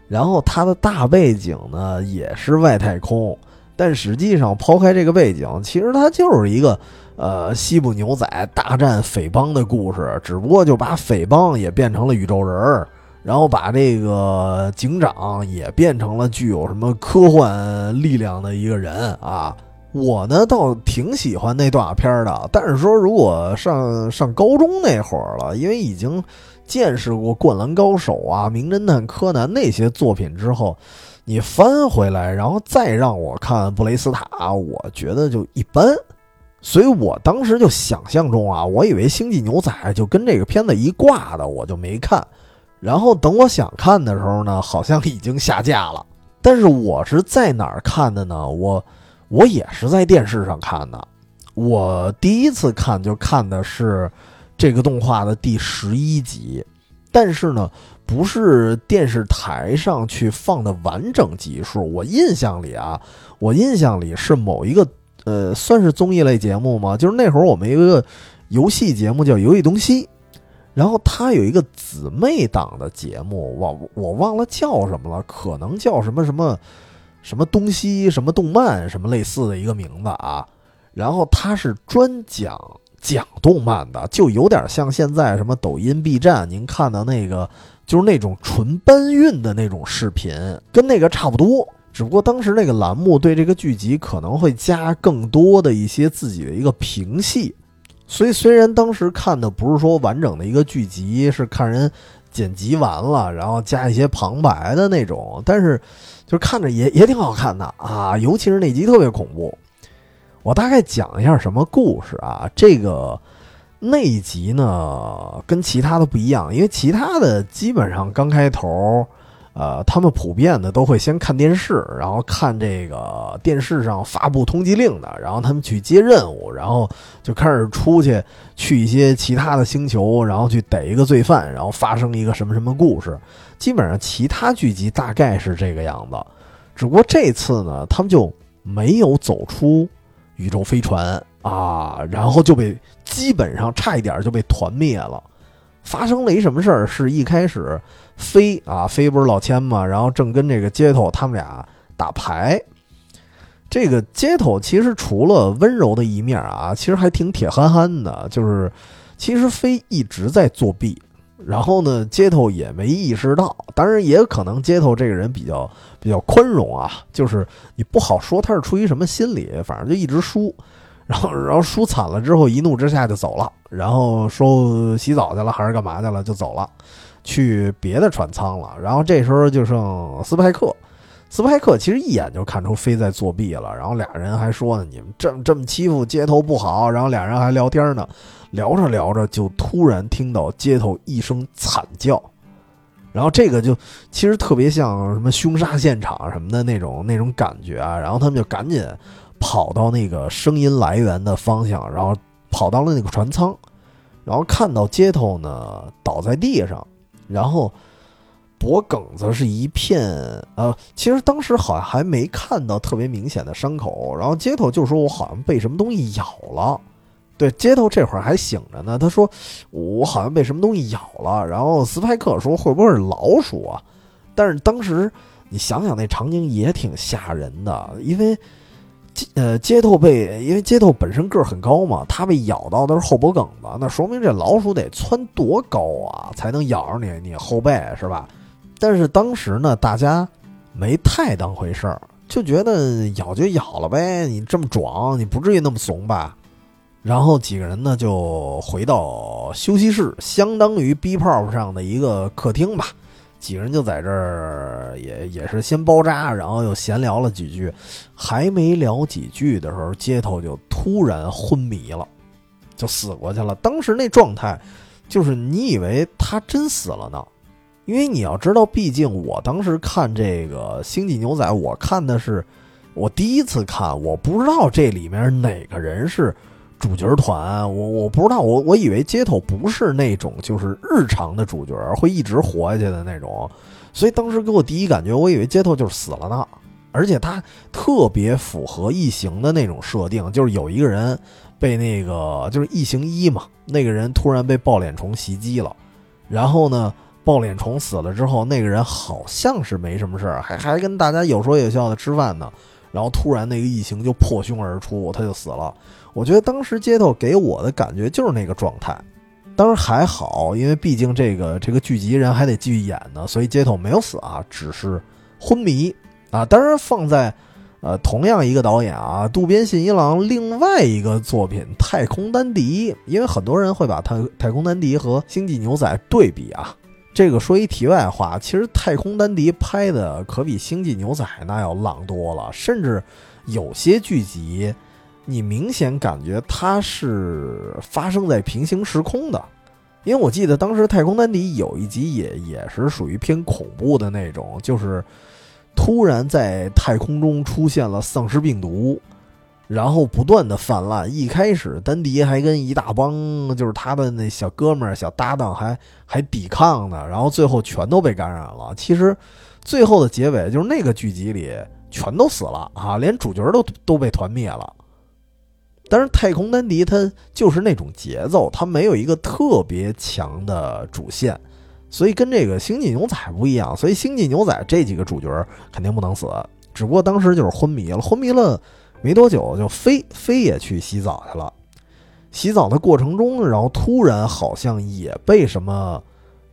然后它的大背景呢也是外太空，但实际上抛开这个背景，其实它就是一个呃西部牛仔大战匪帮的故事，只不过就把匪帮也变成了宇宙人儿，然后把这个警长也变成了具有什么科幻力量的一个人啊。我呢倒挺喜欢那动画片的，但是说如果上上高中那会儿了，因为已经。见识过《灌篮高手》啊，《名侦探柯南》那些作品之后，你翻回来，然后再让我看布雷斯塔，我觉得就一般。所以我当时就想象中啊，我以为《星际牛仔》就跟这个片子一挂的，我就没看。然后等我想看的时候呢，好像已经下架了。但是我是在哪儿看的呢？我我也是在电视上看的。我第一次看就看的是。这个动画的第十一集，但是呢，不是电视台上去放的完整集数。我印象里啊，我印象里是某一个呃，算是综艺类节目吗？就是那会儿我们一个游戏节目叫《游戏东西》，然后它有一个姊妹档的节目，我我忘了叫什么了，可能叫什么什么什么东西什么动漫什么类似的一个名字啊。然后它是专讲。讲动漫的就有点像现在什么抖音、B 站，您看到那个就是那种纯搬运的那种视频，跟那个差不多。只不过当时那个栏目对这个剧集可能会加更多的一些自己的一个评戏，所以虽然当时看的不是说完整的一个剧集，是看人剪辑完了，然后加一些旁白的那种，但是就是看着也也挺好看的啊，尤其是那集特别恐怖。我大概讲一下什么故事啊？这个那一集呢，跟其他的不一样，因为其他的基本上刚开头，呃，他们普遍的都会先看电视，然后看这个电视上发布通缉令的，然后他们去接任务，然后就开始出去去一些其他的星球，然后去逮一个罪犯，然后发生一个什么什么故事。基本上其他剧集大概是这个样子，只不过这次呢，他们就没有走出。宇宙飞船啊，然后就被基本上差一点就被团灭了。发生了一什么事儿？是一开始飞啊，飞不是老千嘛，然后正跟这个街头他们俩打牌。这个街头其实除了温柔的一面啊，其实还挺铁憨憨的。就是其实飞一直在作弊，然后呢，街头也没意识到。当然，也可能街头这个人比较。比较宽容啊，就是你不好说他是出于什么心理，反正就一直输，然后然后输惨了之后一怒之下就走了，然后说洗澡去了还是干嘛去了就走了，去别的船舱了。然后这时候就剩斯派克，斯派克其实一眼就看出飞在作弊了，然后俩人还说呢，你们这么这么欺负街头不好，然后俩人还聊天呢，聊着聊着就突然听到街头一声惨叫。然后这个就其实特别像什么凶杀现场什么的那种那种感觉啊，然后他们就赶紧跑到那个声音来源的方向，然后跑到了那个船舱，然后看到街头呢倒在地上，然后脖梗子是一片呃，其实当时好像还没看到特别明显的伤口，然后街头就说我好像被什么东西咬了。对，街头这会儿还醒着呢。他说：“我好像被什么东西咬了。”然后斯派克说：“会不会是老鼠啊？”但是当时你想想那场景也挺吓人的，因为街呃街头被因为街头本身个儿很高嘛，他被咬到的是后脖梗子，那说明这老鼠得蹿多高啊才能咬着你你后背是吧？但是当时呢，大家没太当回事儿，就觉得咬就咬了呗，你这么壮，你不至于那么怂吧？然后几个人呢就回到休息室，相当于 B 炮上的一个客厅吧。几个人就在这儿也也是先包扎，然后又闲聊了几句。还没聊几句的时候，街头就突然昏迷了，就死过去了。当时那状态，就是你以为他真死了呢，因为你要知道，毕竟我当时看这个《星际牛仔》，我看的是我第一次看，我不知道这里面哪个人是。主角团，我我不知道，我我以为街头不是那种就是日常的主角会一直活下去的那种，所以当时给我第一感觉，我以为街头就是死了呢。而且他特别符合异形的那种设定，就是有一个人被那个就是异形一嘛，那个人突然被抱脸虫袭击了，然后呢，抱脸虫死了之后，那个人好像是没什么事儿，还还跟大家有说有笑的吃饭呢，然后突然那个异形就破胸而出，他就死了。我觉得当时街头给我的感觉就是那个状态，当然还好，因为毕竟这个这个剧集人还得继续演呢，所以街头没有死啊，只是昏迷啊。当然放在呃同样一个导演啊，渡边信一郎另外一个作品《太空丹迪》，因为很多人会把《太太空丹迪》和《星际牛仔》对比啊。这个说一题外话，其实《太空丹迪》拍的可比《星际牛仔》那要浪多了，甚至有些剧集。你明显感觉它是发生在平行时空的，因为我记得当时《太空丹迪》有一集也也是属于偏恐怖的那种，就是突然在太空中出现了丧尸病毒，然后不断的泛滥。一开始丹迪还跟一大帮就是他的那小哥们儿、小搭档还还抵抗呢，然后最后全都被感染了。其实最后的结尾就是那个剧集里全都死了啊，连主角都都被团灭了。但是太空丹迪它就是那种节奏，它没有一个特别强的主线，所以跟这个星际牛仔不一样。所以星际牛仔这几个主角肯定不能死，只不过当时就是昏迷了，昏迷了没多久就飞飞也去洗澡去了。洗澡的过程中，然后突然好像也被什么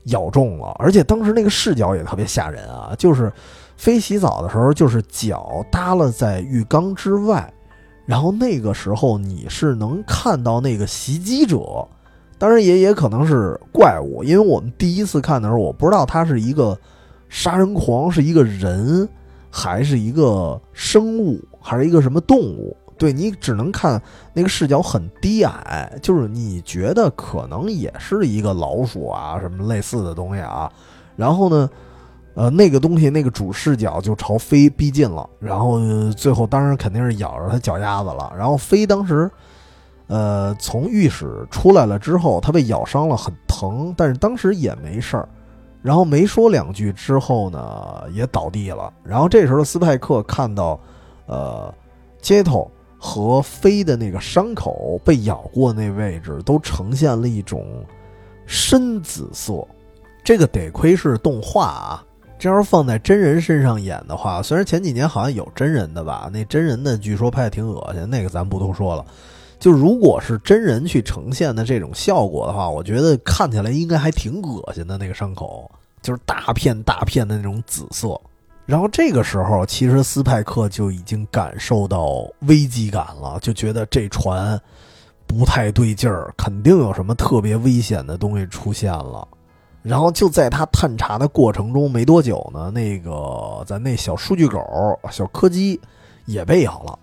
咬中了，而且当时那个视角也特别吓人啊，就是飞洗澡的时候，就是脚耷拉在浴缸之外。然后那个时候你是能看到那个袭击者，当然也也可能是怪物，因为我们第一次看的时候，我不知道他是一个杀人狂，是一个人，还是一个生物，还是一个什么动物？对你只能看那个视角很低矮，就是你觉得可能也是一个老鼠啊什么类似的东西啊，然后呢？呃，那个东西，那个主视角就朝飞逼近了，然后最后当然肯定是咬着他脚丫子了。然后飞当时，呃，从浴室出来了之后，他被咬伤了，很疼，但是当时也没事儿。然后没说两句之后呢，也倒地了。然后这时候斯派克看到，呃，街头和飞的那个伤口被咬过那位置都呈现了一种深紫色，这个得亏是动画啊。这要是放在真人身上演的话，虽然前几年好像有真人的吧，那真人的据说拍的挺恶心，那个咱不多说了。就如果是真人去呈现的这种效果的话，我觉得看起来应该还挺恶心的。那个伤口就是大片大片的那种紫色。然后这个时候，其实斯派克就已经感受到危机感了，就觉得这船不太对劲儿，肯定有什么特别危险的东西出现了。然后就在他探查的过程中没多久呢，那个咱那小数据狗小柯基也被咬了，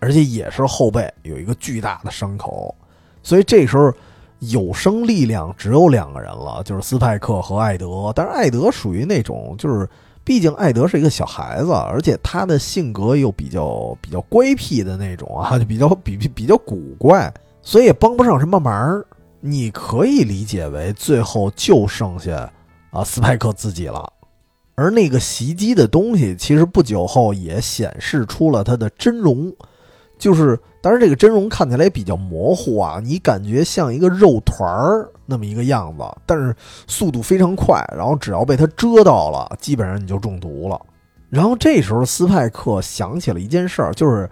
而且也是后背有一个巨大的伤口，所以这时候有生力量只有两个人了，就是斯派克和艾德。但是艾德属于那种，就是毕竟艾德是一个小孩子，而且他的性格又比较比较乖僻的那种啊，就比较比比较古怪，所以也帮不上什么忙。你可以理解为最后就剩下啊斯派克自己了，而那个袭击的东西其实不久后也显示出了他的真容，就是当然这个真容看起来比较模糊啊，你感觉像一个肉团儿那么一个样子，但是速度非常快，然后只要被他蛰到了，基本上你就中毒了。然后这时候斯派克想起了一件事儿，就是。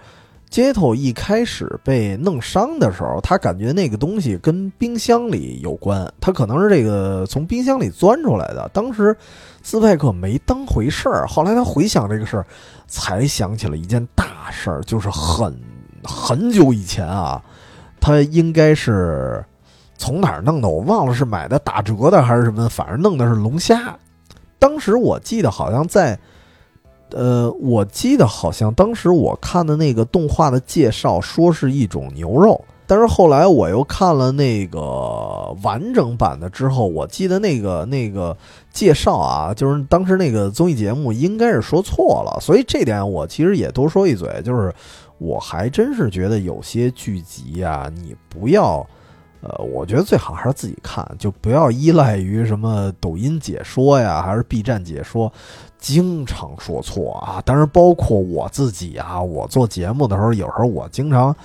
街头一开始被弄伤的时候，他感觉那个东西跟冰箱里有关，他可能是这个从冰箱里钻出来的。当时斯派克没当回事儿，后来他回想这个事儿，才想起了一件大事儿，就是很很久以前啊，他应该是从哪儿弄的？我忘了是买的打折的还是什么，反正弄的是龙虾。当时我记得好像在，呃，我记得好像当时我看的那个动画的介绍说是一种牛肉。但是后来我又看了那个完整版的之后，我记得那个那个介绍啊，就是当时那个综艺节目应该是说错了，所以这点我其实也多说一嘴，就是我还真是觉得有些剧集啊，你不要，呃，我觉得最好还是自己看，就不要依赖于什么抖音解说呀，还是 B 站解说，经常说错啊。当然，包括我自己啊，我做节目的时候，有时候我经常。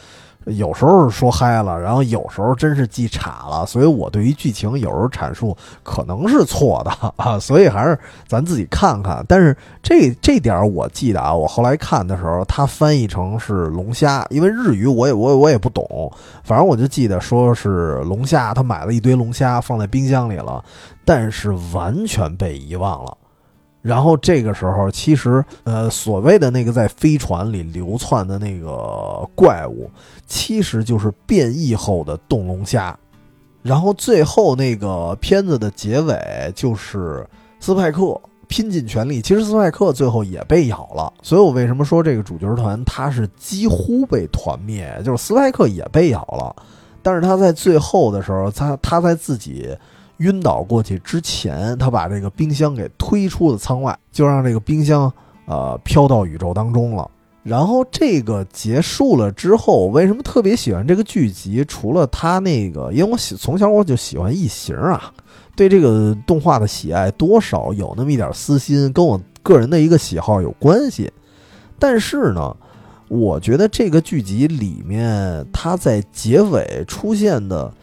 有时候说嗨了，然后有时候真是记岔了，所以我对于剧情有时候阐述可能是错的啊，所以还是咱自己看看。但是这这点我记得啊，我后来看的时候，它翻译成是龙虾，因为日语我也我我也不懂，反正我就记得说是龙虾，他买了一堆龙虾放在冰箱里了，但是完全被遗忘了。然后这个时候，其实呃，所谓的那个在飞船里流窜的那个怪物，其实就是变异后的冻龙虾。然后最后那个片子的结尾，就是斯派克拼尽全力，其实斯派克最后也被咬了。所以我为什么说这个主角团他是几乎被团灭，就是斯派克也被咬了，但是他在最后的时候，他他在自己。晕倒过去之前，他把这个冰箱给推出了舱外，就让这个冰箱呃飘到宇宙当中了。然后这个结束了之后，为什么特别喜欢这个剧集？除了他那个，因为我喜从小我就喜欢异形啊，对这个动画的喜爱多少有那么一点私心，跟我个人的一个喜好有关系。但是呢，我觉得这个剧集里面，它在结尾出现的。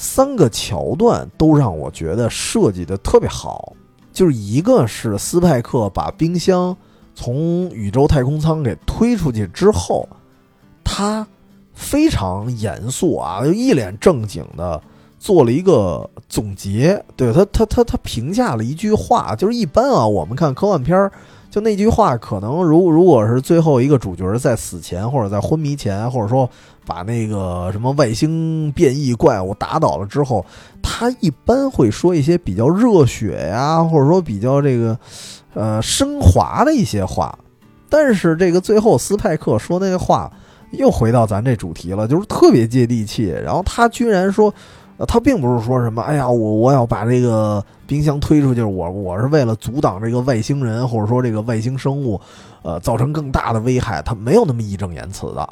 三个桥段都让我觉得设计的特别好，就是一个是斯派克把冰箱从宇宙太空舱给推出去之后，他非常严肃啊，就一脸正经的做了一个总结。对他，他他他评价了一句话，就是一般啊，我们看科幻片儿，就那句话，可能如如果是最后一个主角在死前或者在昏迷前，或者说。把那个什么外星变异怪物打倒了之后，他一般会说一些比较热血呀，或者说比较这个，呃，升华的一些话。但是这个最后斯派克说那个话，又回到咱这主题了，就是特别接地气。然后他居然说，他并不是说什么，哎呀，我我要把这个冰箱推出去，我我是为了阻挡这个外星人，或者说这个外星生物，呃，造成更大的危害。他没有那么义正言辞的。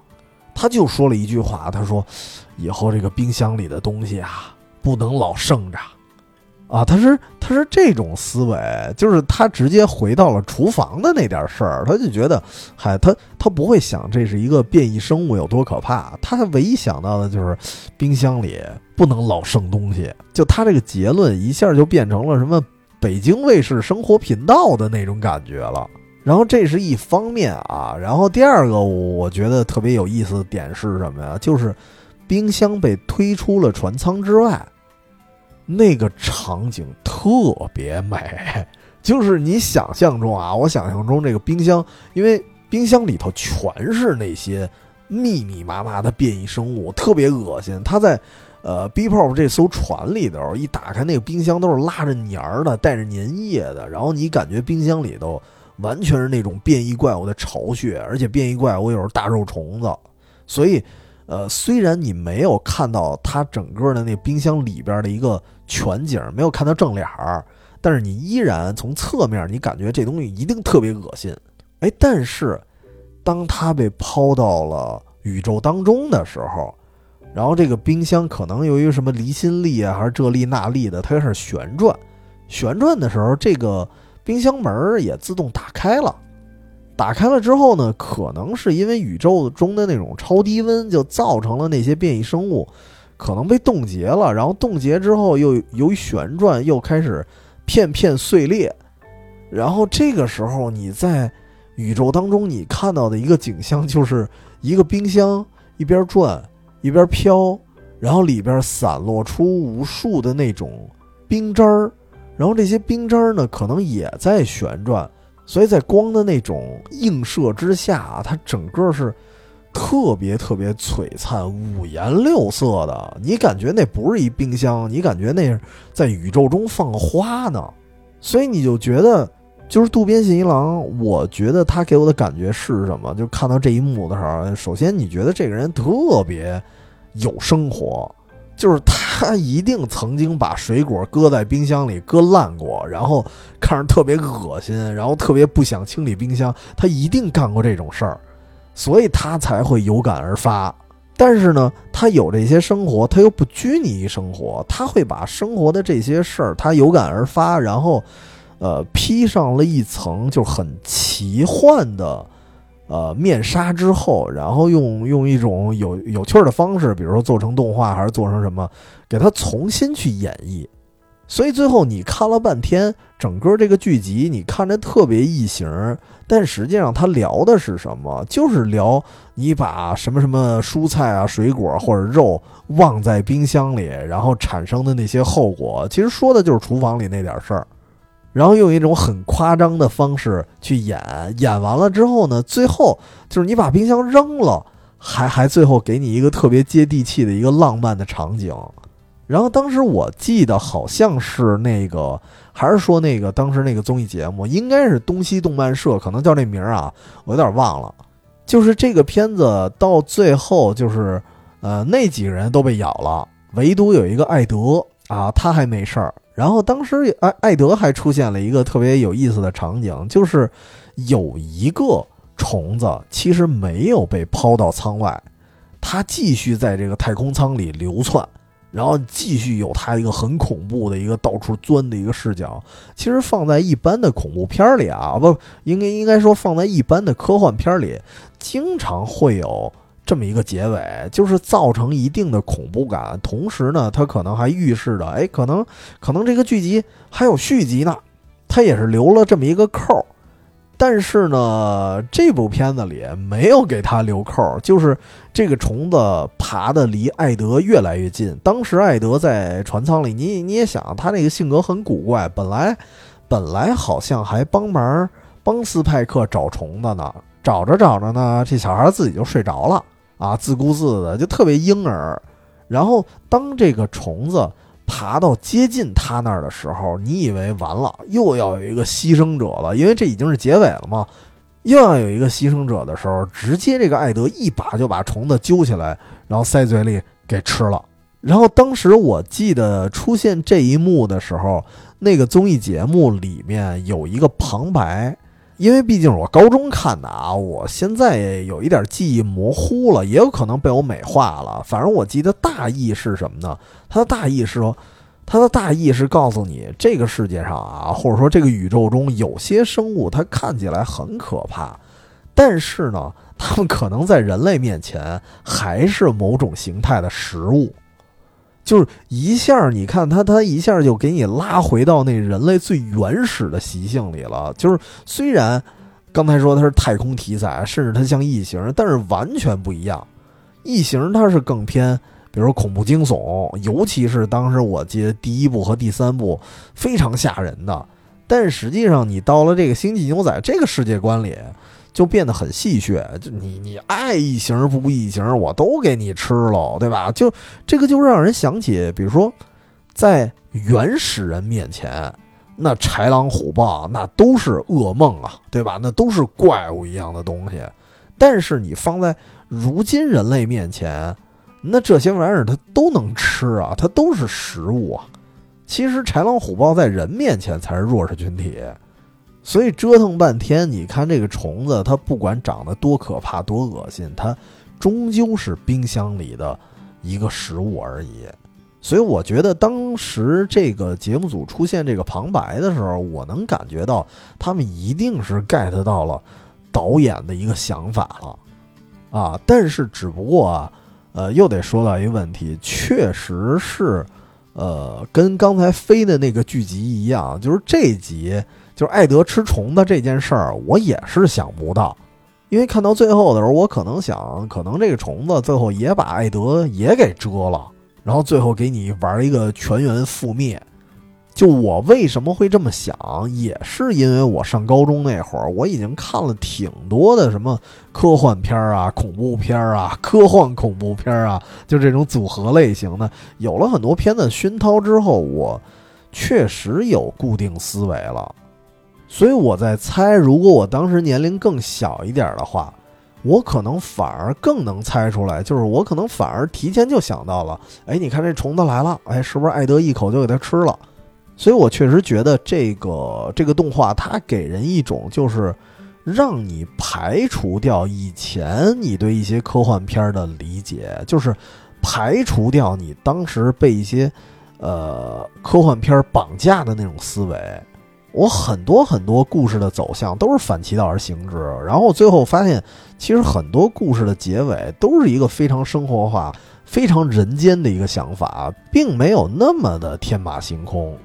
他就说了一句话，他说：“以后这个冰箱里的东西啊，不能老剩着，啊，他是他是这种思维，就是他直接回到了厨房的那点事儿，他就觉得，嗨，他他不会想这是一个变异生物有多可怕，他唯一想到的就是冰箱里不能老剩东西，就他这个结论一下就变成了什么北京卫视生活频道的那种感觉了。”然后这是一方面啊，然后第二个我觉得特别有意思的点是什么呀？就是冰箱被推出了船舱之外，那个场景特别美。就是你想象中啊，我想象中这个冰箱，因为冰箱里头全是那些密密麻麻的变异生物，特别恶心。它在呃 B Pop 这艘船里头，一打开那个冰箱都是拉着黏儿的，带着粘液的，然后你感觉冰箱里头。完全是那种变异怪物的巢穴，而且变异怪物有时候大肉虫子，所以，呃，虽然你没有看到它整个的那冰箱里边的一个全景，没有看到正脸儿，但是你依然从侧面，你感觉这东西一定特别恶心。哎，但是当它被抛到了宇宙当中的时候，然后这个冰箱可能由于什么离心力啊，还是这力那力的，它开始旋转，旋转的时候，这个。冰箱门也自动打开了，打开了之后呢，可能是因为宇宙中的那种超低温，就造成了那些变异生物可能被冻结了，然后冻结之后又由于旋转又开始片片碎裂，然后这个时候你在宇宙当中你看到的一个景象就是一个冰箱一边转一边飘，然后里边散落出无数的那种冰渣儿。然后这些冰渣呢，可能也在旋转，所以在光的那种映射之下啊，它整个是特别特别璀璨、五颜六色的，你感觉那不是一冰箱，你感觉那是在宇宙中放花呢。所以你就觉得，就是渡边信一郎，我觉得他给我的感觉是什么？就看到这一幕的时候，首先你觉得这个人特别有生活，就是他一定曾经把水果搁在冰箱里搁烂过，然后看着特别恶心，然后特别不想清理冰箱，他一定干过这种事儿。所以他才会有感而发，但是呢，他有这些生活，他又不拘泥于生活，他会把生活的这些事儿，他有感而发，然后，呃，披上了一层就很奇幻的，呃，面纱之后，然后用用一种有有趣的方式，比如说做成动画，还是做成什么，给他重新去演绎。所以最后你看了半天，整个这个剧集你看着特别异形，但实际上他聊的是什么？就是聊你把什么什么蔬菜啊、水果或者肉忘在冰箱里，然后产生的那些后果。其实说的就是厨房里那点事儿，然后用一种很夸张的方式去演，演完了之后呢，最后就是你把冰箱扔了，还还最后给你一个特别接地气的一个浪漫的场景。然后当时我记得好像是那个，还是说那个当时那个综艺节目，应该是东西动漫社，可能叫那名儿啊，我有点忘了。就是这个片子到最后，就是呃那几个人都被咬了，唯独有一个艾德啊，他还没事儿。然后当时艾艾德还出现了一个特别有意思的场景，就是有一个虫子其实没有被抛到舱外，它继续在这个太空舱里流窜。然后继续有它一个很恐怖的一个到处钻的一个视角，其实放在一般的恐怖片里啊，不应该应该说放在一般的科幻片里，经常会有这么一个结尾，就是造成一定的恐怖感，同时呢，它可能还预示着，哎，可能可能这个剧集还有续集呢，它也是留了这么一个扣儿。但是呢，这部片子里没有给他留扣，就是这个虫子爬的离艾德越来越近。当时艾德在船舱里，你你也想，他那个性格很古怪，本来本来好像还帮忙帮斯派克找虫子呢，找着找着呢，这小孩自己就睡着了啊，自顾自的就特别婴儿。然后当这个虫子。爬到接近他那儿的时候，你以为完了，又要有一个牺牲者了，因为这已经是结尾了嘛，又要有一个牺牲者的时候，直接这个艾德一把就把虫子揪起来，然后塞嘴里给吃了。然后当时我记得出现这一幕的时候，那个综艺节目里面有一个旁白。因为毕竟我高中看的啊，我现在有一点记忆模糊了，也有可能被我美化了。反正我记得大意是什么呢？它的大意是说，它的大意是告诉你，这个世界上啊，或者说这个宇宙中有些生物，它看起来很可怕，但是呢，它们可能在人类面前还是某种形态的食物。就是一下，你看他，他一下就给你拉回到那人类最原始的习性里了。就是虽然刚才说它是太空题材，甚至它像异形，但是完全不一样。异形它是更偏，比如说恐怖惊悚，尤其是当时我记得第一部和第三部非常吓人的。但实际上，你到了这个星际牛仔这个世界观里。就变得很戏谑，就你你爱异形不异形，我都给你吃了，对吧？就这个就让人想起，比如说，在原始人面前，那豺狼虎豹那都是噩梦啊，对吧？那都是怪物一样的东西。但是你放在如今人类面前，那这些玩意儿它都能吃啊，它都是食物啊。其实豺狼虎豹在人面前才是弱势群体。所以折腾半天，你看这个虫子，它不管长得多可怕、多恶心，它终究是冰箱里的一个食物而已。所以我觉得当时这个节目组出现这个旁白的时候，我能感觉到他们一定是 get 到了导演的一个想法了啊。但是只不过啊，呃，又得说到一个问题，确实是，呃，跟刚才飞的那个剧集一样，就是这集。就是艾德吃虫子这件事儿，我也是想不到，因为看到最后的时候，我可能想，可能这个虫子最后也把艾德也给蛰了，然后最后给你玩一个全员覆灭。就我为什么会这么想，也是因为我上高中那会儿，我已经看了挺多的什么科幻片儿啊、恐怖片儿啊、科幻恐怖片儿啊，就这种组合类型的，有了很多片子熏陶之后，我确实有固定思维了。所以我在猜，如果我当时年龄更小一点的话，我可能反而更能猜出来，就是我可能反而提前就想到了，哎，你看这虫子来了，哎，是不是艾德一口就给它吃了？所以，我确实觉得这个这个动画它给人一种就是让你排除掉以前你对一些科幻片的理解，就是排除掉你当时被一些呃科幻片绑架的那种思维。我很多很多故事的走向都是反其道而行之，然后最后发现，其实很多故事的结尾都是一个非常生活化、非常人间的一个想法，并没有那么的天马行空。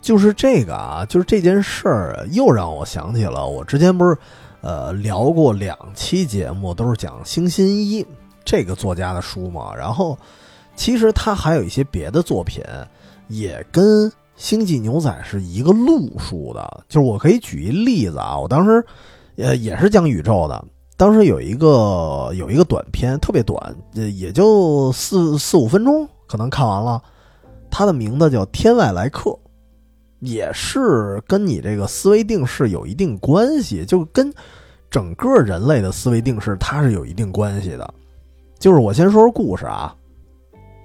就是这个啊，就是这件事儿，又让我想起了我之前不是，呃，聊过两期节目，都是讲星新一这个作家的书嘛。然后，其实他还有一些别的作品，也跟《星际牛仔》是一个路数的。就是我可以举一例子啊，我当时，呃，也是讲宇宙的。当时有一个有一个短片，特别短，也就四四五分钟，可能看完了。它的名字叫《天外来客》。也是跟你这个思维定式有一定关系，就跟整个人类的思维定式它是有一定关系的。就是我先说说故事啊，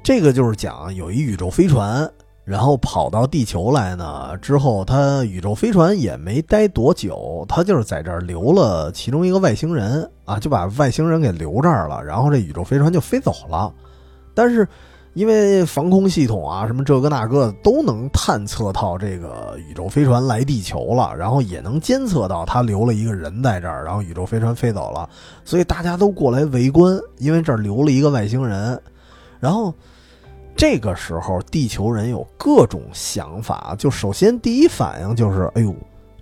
这个就是讲有一宇宙飞船，然后跑到地球来呢，之后他宇宙飞船也没待多久，他就是在这儿留了其中一个外星人啊，就把外星人给留这儿了，然后这宇宙飞船就飞走了，但是。因为防空系统啊，什么这个那个都能探测到这个宇宙飞船来地球了，然后也能监测到他留了一个人在这儿，然后宇宙飞船飞走了，所以大家都过来围观，因为这儿留了一个外星人。然后这个时候，地球人有各种想法，就首先第一反应就是，哎呦。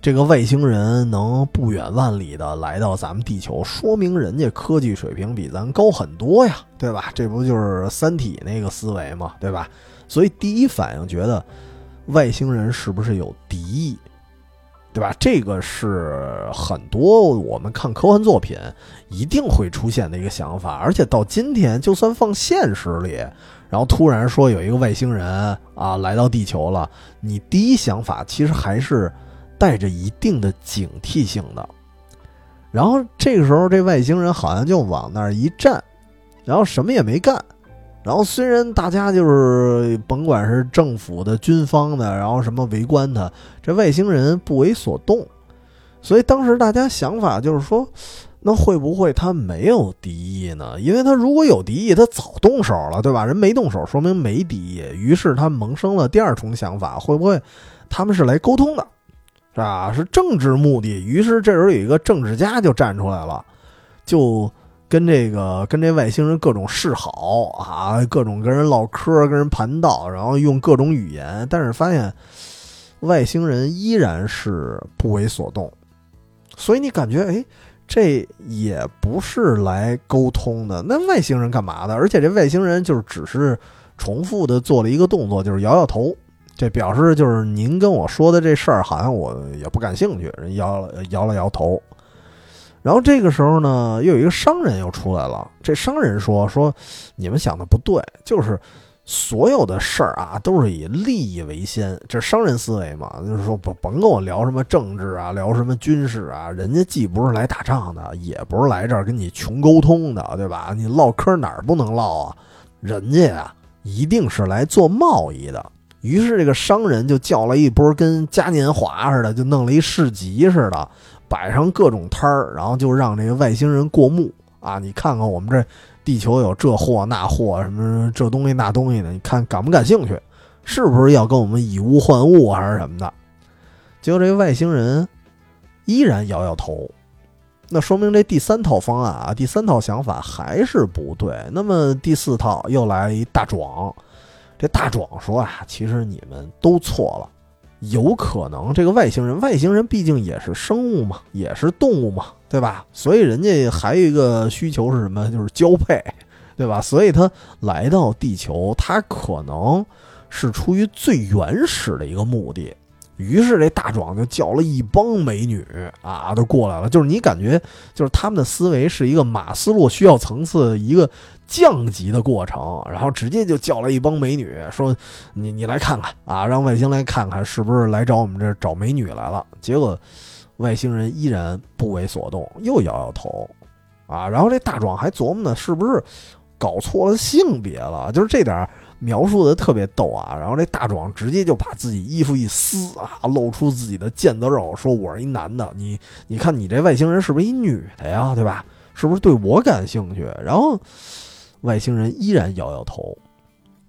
这个外星人能不远万里的来到咱们地球，说明人家科技水平比咱高很多呀，对吧？这不就是《三体》那个思维嘛，对吧？所以第一反应觉得外星人是不是有敌意，对吧？这个是很多我们看科幻作品一定会出现的一个想法，而且到今天，就算放现实里，然后突然说有一个外星人啊来到地球了，你第一想法其实还是。带着一定的警惕性的，然后这个时候这外星人好像就往那儿一站，然后什么也没干，然后虽然大家就是甭管是政府的、军方的，然后什么围观他，这外星人不为所动，所以当时大家想法就是说，那会不会他没有敌意呢？因为他如果有敌意，他早动手了，对吧？人没动手，说明没敌意。于是他萌生了第二重想法，会不会他们是来沟通的？是吧？是政治目的。于是这时候有一个政治家就站出来了，就跟这个跟这外星人各种示好啊，各种跟人唠嗑，跟人盘道，然后用各种语言。但是发现外星人依然是不为所动。所以你感觉，哎，这也不是来沟通的。那外星人干嘛的？而且这外星人就是只是重复的做了一个动作，就是摇摇头。这表示就是您跟我说的这事儿，好像我也不感兴趣。人摇了摇了摇头，然后这个时候呢，又有一个商人又出来了。这商人说：“说你们想的不对，就是所有的事儿啊，都是以利益为先。这商人思维嘛，就是说不甭跟我聊什么政治啊，聊什么军事啊。人家既不是来打仗的，也不是来这儿跟你穷沟通的，对吧？你唠嗑哪儿不能唠啊？人家呀，一定是来做贸易的。”于是这个商人就叫了一波跟嘉年华似的，就弄了一市集似的，摆上各种摊儿，然后就让这个外星人过目啊！你看看我们这地球有这货那货，什么这东西那东西的，你看感不感兴趣？是不是要跟我们以物换物还是什么的？结果这个外星人依然摇摇头，那说明这第三套方案啊，第三套想法还是不对。那么第四套又来一大壮。这大壮说啊，其实你们都错了，有可能这个外星人，外星人毕竟也是生物嘛，也是动物嘛，对吧？所以人家还有一个需求是什么？就是交配，对吧？所以他来到地球，他可能是出于最原始的一个目的。于是这大壮就叫了一帮美女啊，都过来了。就是你感觉，就是他们的思维是一个马斯洛需要层次一个降级的过程，然后直接就叫了一帮美女，说你你来看看啊，让外星来看看是不是来找我们这找美女来了。结果外星人依然不为所动，又摇摇头啊。然后这大壮还琢磨呢，是不是搞错了性别了？就是这点。描述的特别逗啊，然后这大壮直接就把自己衣服一撕啊，露出自己的腱子肉，说：“我是一男的，你你看你这外星人是不是一女的呀？对吧？是不是对我感兴趣？”然后外星人依然摇摇头。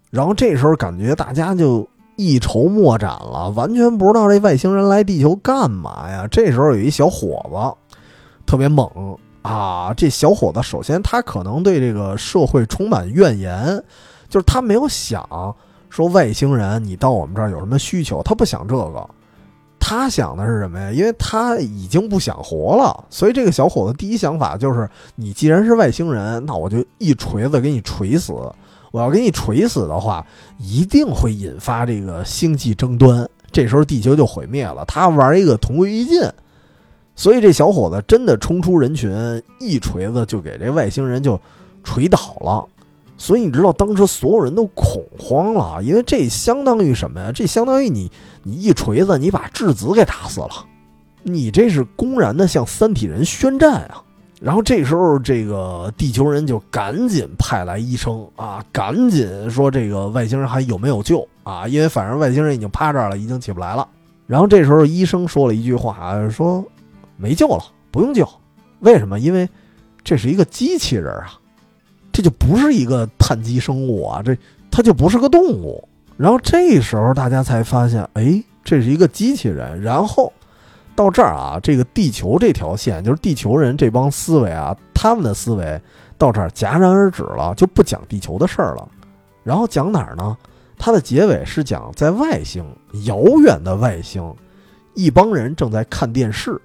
然后这时候感觉大家就一筹莫展了，完全不知道这外星人来地球干嘛呀。这时候有一小伙子特别猛啊，这小伙子首先他可能对这个社会充满怨言。就是他没有想说外星人，你到我们这儿有什么需求？他不想这个，他想的是什么呀？因为他已经不想活了，所以这个小伙子第一想法就是：你既然是外星人，那我就一锤子给你锤死。我要给你锤死的话，一定会引发这个星际争端，这时候地球就毁灭了。他玩一个同归于尽，所以这小伙子真的冲出人群，一锤子就给这外星人就锤倒了。所以你知道，当时所有人都恐慌了，因为这相当于什么呀？这相当于你，你一锤子，你把质子给打死了，你这是公然的向三体人宣战啊！然后这时候，这个地球人就赶紧派来医生啊，赶紧说这个外星人还有没有救啊？因为反正外星人已经趴这儿了，已经起不来了。然后这时候医生说了一句话，说没救了，不用救。为什么？因为这是一个机器人啊。这就不是一个碳基生物啊，这它就不是个动物。然后这时候大家才发现，哎，这是一个机器人。然后到这儿啊，这个地球这条线，就是地球人这帮思维啊，他们的思维到这儿戛然而止了，就不讲地球的事儿了。然后讲哪儿呢？它的结尾是讲在外星，遥远的外星，一帮人正在看电视。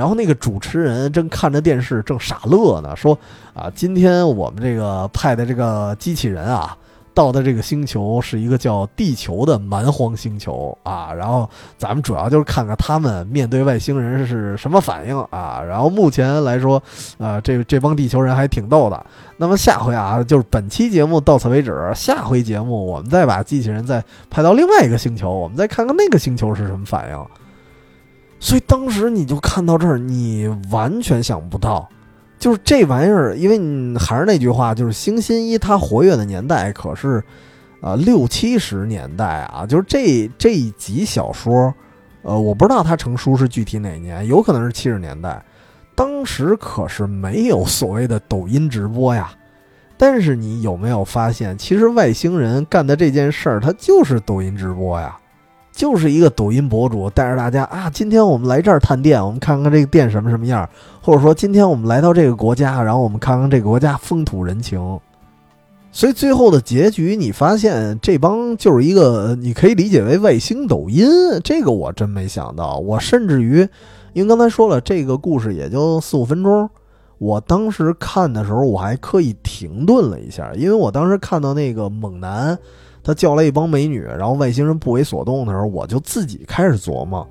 然后那个主持人正看着电视，正傻乐呢，说：“啊，今天我们这个派的这个机器人啊，到的这个星球是一个叫地球的蛮荒星球啊。然后咱们主要就是看看他们面对外星人是什么反应啊。然后目前来说，啊，这这帮地球人还挺逗的。那么下回啊，就是本期节目到此为止，下回节目我们再把机器人再派到另外一个星球，我们再看看那个星球是什么反应。”所以当时你就看到这儿，你完全想不到，就是这玩意儿，因为你还是那句话，就是星新一它活跃的年代可是，啊六七十年代啊，就是这这一集小说，呃，我不知道它成书是具体哪年，有可能是七十年代，当时可是没有所谓的抖音直播呀。但是你有没有发现，其实外星人干的这件事儿，它就是抖音直播呀。就是一个抖音博主带着大家啊，今天我们来这儿探店，我们看看这个店什么什么样，或者说今天我们来到这个国家，然后我们看看这个国家风土人情。所以最后的结局，你发现这帮就是一个，你可以理解为外星抖音。这个我真没想到，我甚至于，因为刚才说了，这个故事也就四五分钟，我当时看的时候，我还刻意停顿了一下，因为我当时看到那个猛男。他叫来一帮美女，然后外星人不为所动的时候，我就自己开始琢磨，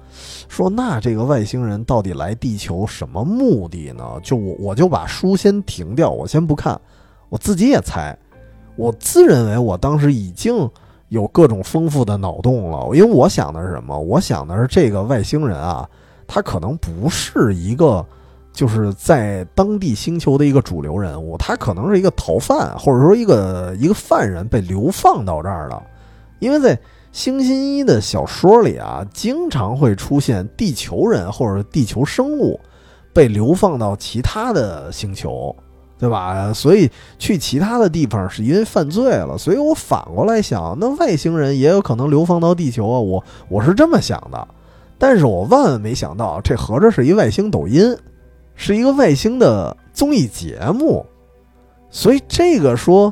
说那这个外星人到底来地球什么目的呢？就我我就把书先停掉，我先不看，我自己也猜，我自认为我当时已经有各种丰富的脑洞了，因为我想的是什么？我想的是这个外星人啊，他可能不是一个。就是在当地星球的一个主流人物，他可能是一个逃犯，或者说一个一个犯人被流放到这儿了。因为在星星一的小说里啊，经常会出现地球人或者地球生物被流放到其他的星球，对吧？所以去其他的地方是因为犯罪了。所以我反过来想，那外星人也有可能流放到地球啊。我我是这么想的，但是我万万没想到，这合着是一外星抖音。是一个外星的综艺节目，所以这个说，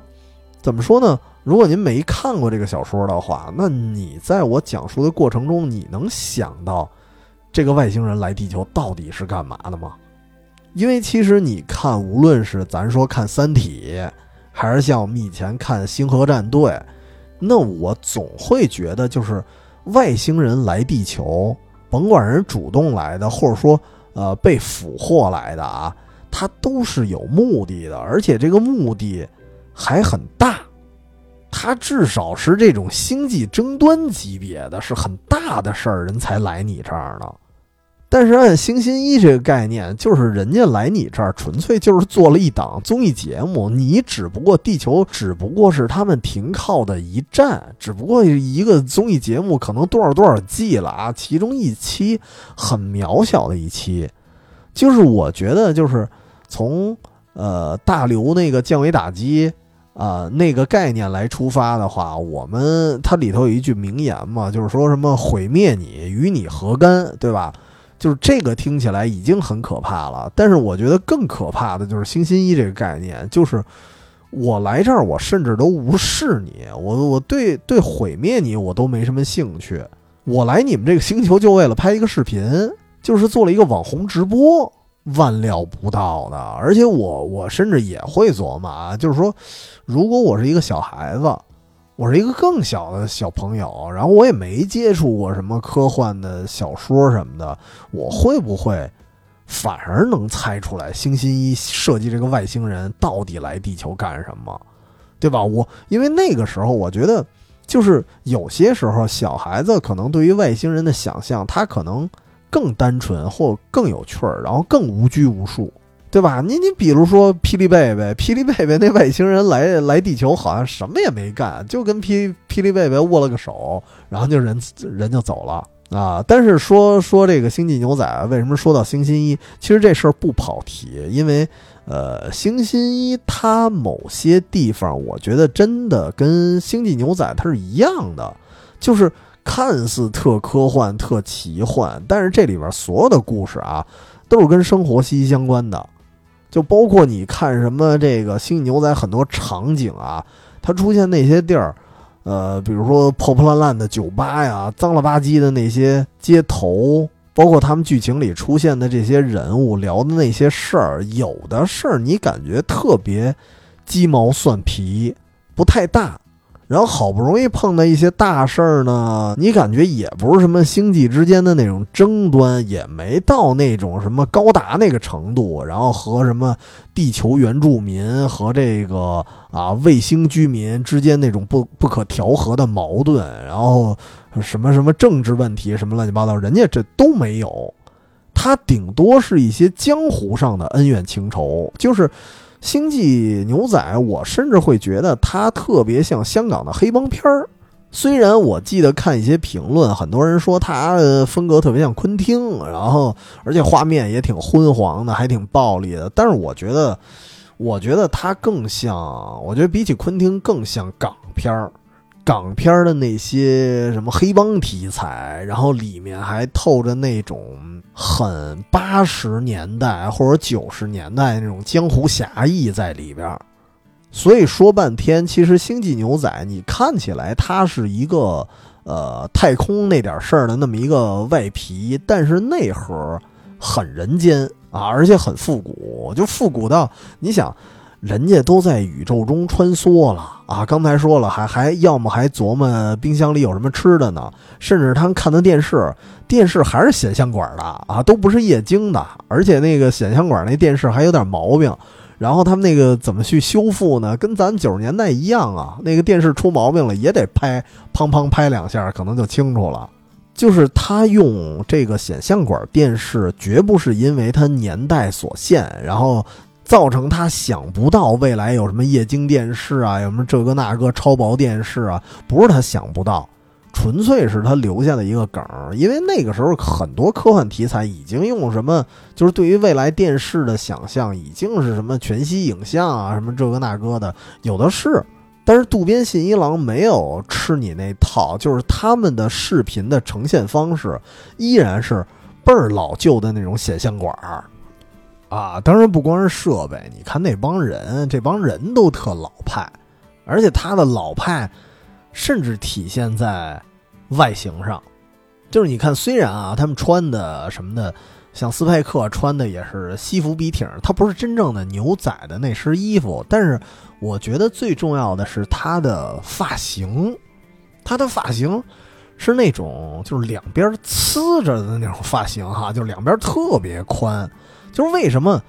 怎么说呢？如果您没看过这个小说的话，那你在我讲述的过程中，你能想到这个外星人来地球到底是干嘛的吗？因为其实你看，无论是咱说看《三体》，还是像我们以前看《星河战队》，那我总会觉得，就是外星人来地球，甭管人主动来的，或者说呃被俘获来的啊，他都是有目的的，而且这个目的还很大，他至少是这种星际争端级别的，是很大的事儿，人才来你这儿呢。但是按星星一这个概念，就是人家来你这儿，纯粹就是做了一档综艺节目，你只不过地球只不过是他们停靠的一站，只不过一个综艺节目，可能多少多少季了啊，其中一期很渺小的一期，就是我觉得就是从呃大刘那个降维打击啊那个概念来出发的话，我们它里头有一句名言嘛，就是说什么毁灭你与你何干，对吧？就是这个听起来已经很可怕了，但是我觉得更可怕的就是星星一这个概念，就是我来这儿，我甚至都无视你，我我对对毁灭你我都没什么兴趣，我来你们这个星球就为了拍一个视频，就是做了一个网红直播，万料不到的，而且我我甚至也会琢磨啊，就是说，如果我是一个小孩子。我是一个更小的小朋友，然后我也没接触过什么科幻的小说什么的，我会不会反而能猜出来星星一设计这个外星人到底来地球干什么，对吧？我因为那个时候我觉得，就是有些时候小孩子可能对于外星人的想象，他可能更单纯或更有趣儿，然后更无拘无束。对吧？你你比如说霹雳贝贝，霹雳贝贝那外星人来来地球，好像什么也没干，就跟霹霹雳贝贝握了个手，然后就人人就走了啊。但是说说这个星际牛仔，为什么说到星星一？其实这事儿不跑题，因为呃，星星一它某些地方，我觉得真的跟星际牛仔它是一样的，就是看似特科幻、特奇幻，但是这里边所有的故事啊，都是跟生活息息相关的。就包括你看什么这个《星际牛仔》很多场景啊，它出现那些地儿，呃，比如说破破烂烂的酒吧呀，脏了吧唧的那些街头，包括他们剧情里出现的这些人物聊的那些事儿，有的事儿你感觉特别鸡毛蒜皮，不太大。然后好不容易碰到一些大事儿呢，你感觉也不是什么星际之间的那种争端，也没到那种什么高达那个程度。然后和什么地球原住民和这个啊卫星居民之间那种不不可调和的矛盾，然后什么什么政治问题什么乱七八糟，人家这都没有。他顶多是一些江湖上的恩怨情仇，就是。星际牛仔，我甚至会觉得它特别像香港的黑帮片儿。虽然我记得看一些评论，很多人说他风格特别像昆汀，然后而且画面也挺昏黄的，还挺暴力的。但是我觉得，我觉得它更像，我觉得比起昆汀更像港片儿。港片的那些什么黑帮题材，然后里面还透着那种很八十年代或者九十年代那种江湖侠义在里边儿所以说半天，其实《星际牛仔》你看起来它是一个呃太空那点事儿的那么一个外皮，但是内核很人间啊，而且很复古，就复古到你想。人家都在宇宙中穿梭了啊！刚才说了，还还要么还琢磨冰箱里有什么吃的呢，甚至他们看的电视，电视还是显像管的啊，都不是液晶的，而且那个显像管那电视还有点毛病。然后他们那个怎么去修复呢？跟咱九十年代一样啊，那个电视出毛病了也得拍，砰砰拍两下，可能就清楚了。就是他用这个显像管电视，绝不是因为它年代所限，然后。造成他想不到未来有什么液晶电视啊，有什么这个那个超薄电视啊，不是他想不到，纯粹是他留下的一个梗儿。因为那个时候很多科幻题材已经用什么，就是对于未来电视的想象已经是什么全息影像啊，什么这个那个的有的是。但是渡边信一郎没有吃你那套，就是他们的视频的呈现方式依然是倍儿老旧的那种显像管儿。啊，当然不光是设备，你看那帮人，这帮人都特老派，而且他的老派，甚至体现在外形上，就是你看，虽然啊，他们穿的什么的，像斯派克穿的也是西服笔挺，他不是真正的牛仔的那身衣服，但是我觉得最重要的是他的发型，他的发型是那种就是两边呲着的那种发型哈，就两边特别宽。就是为什么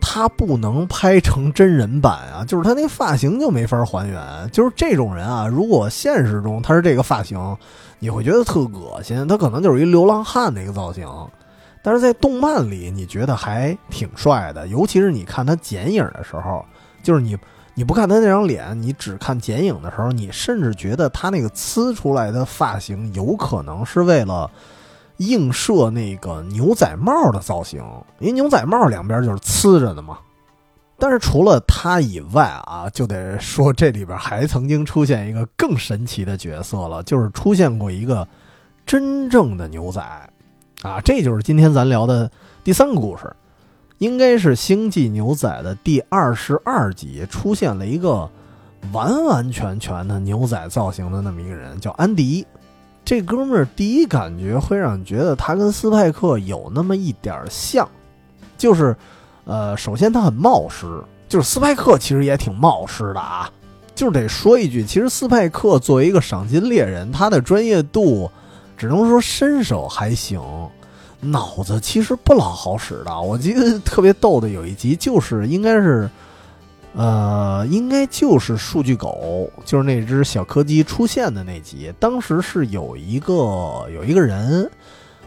他不能拍成真人版啊？就是他那发型就没法还原。就是这种人啊，如果现实中他是这个发型，你会觉得特恶心。他可能就是一流浪汉那个造型。但是在动漫里，你觉得还挺帅的，尤其是你看他剪影的时候，就是你你不看他那张脸，你只看剪影的时候，你甚至觉得他那个呲出来的发型有可能是为了映射那个牛仔帽的造型，因为牛仔帽两边就是呲着的嘛。但是除了他以外啊，就得说这里边还曾经出现一个更神奇的角色了，就是出现过一个真正的牛仔。啊，这就是今天咱聊的第三个故事，应该是《星际牛仔》的第二十二集，出现了一个完完全全的牛仔造型的那么一个人，叫安迪。这哥们儿第一感觉会让你觉得他跟斯派克有那么一点像，就是，呃，首先他很冒失，就是斯派克其实也挺冒失的啊。就是得说一句，其实斯派克作为一个赏金猎人，他的专业度。只能说身手还行，脑子其实不老好使的。我记得特别逗的有一集，就是应该是，呃，应该就是数据狗，就是那只小柯基出现的那集。当时是有一个有一个人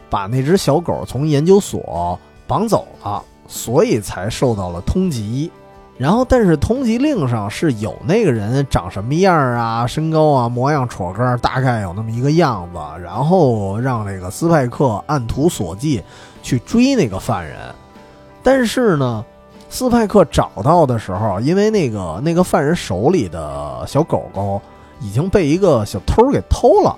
把那只小狗从研究所绑走了，所以才受到了通缉。然后，但是通缉令上是有那个人长什么样啊，身高啊，模样戳个，大概有那么一个样子。然后让那个斯派克按图索骥去追那个犯人。但是呢，斯派克找到的时候，因为那个那个犯人手里的小狗狗已经被一个小偷给偷了。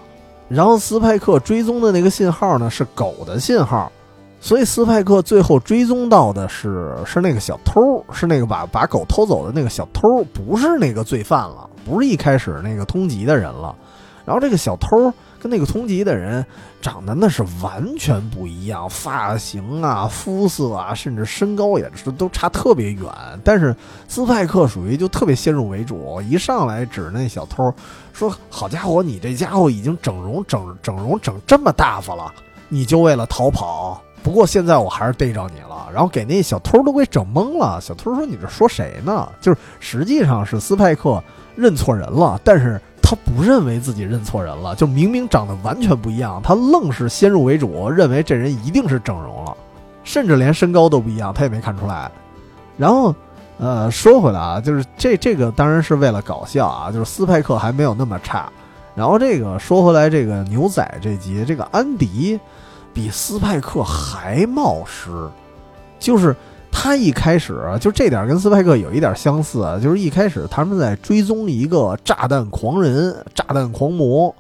然后斯派克追踪的那个信号呢，是狗的信号。所以斯派克最后追踪到的是是那个小偷，是那个把把狗偷走的那个小偷，不是那个罪犯了，不是一开始那个通缉的人了。然后这个小偷跟那个通缉的人长得那是完全不一样，发型啊、肤色啊，甚至身高也是都差特别远。但是斯派克属于就特别先入为主，一上来指那小偷说：“好家伙，你这家伙已经整容整整容整这么大发了，你就为了逃跑？”不过现在我还是逮着你了，然后给那小偷都给整懵了。小偷说：“你这说谁呢？”就是实际上是斯派克认错人了，但是他不认为自己认错人了，就明明长得完全不一样，他愣是先入为主，认为这人一定是整容了，甚至连身高都不一样，他也没看出来。然后，呃，说回来啊，就是这这个当然是为了搞笑啊，就是斯派克还没有那么差。然后这个说回来，这个牛仔这集，这个安迪。比斯派克还冒失，就是他一开始就这点跟斯派克有一点相似，就是一开始他们在追踪一个炸弹狂人、炸弹狂魔，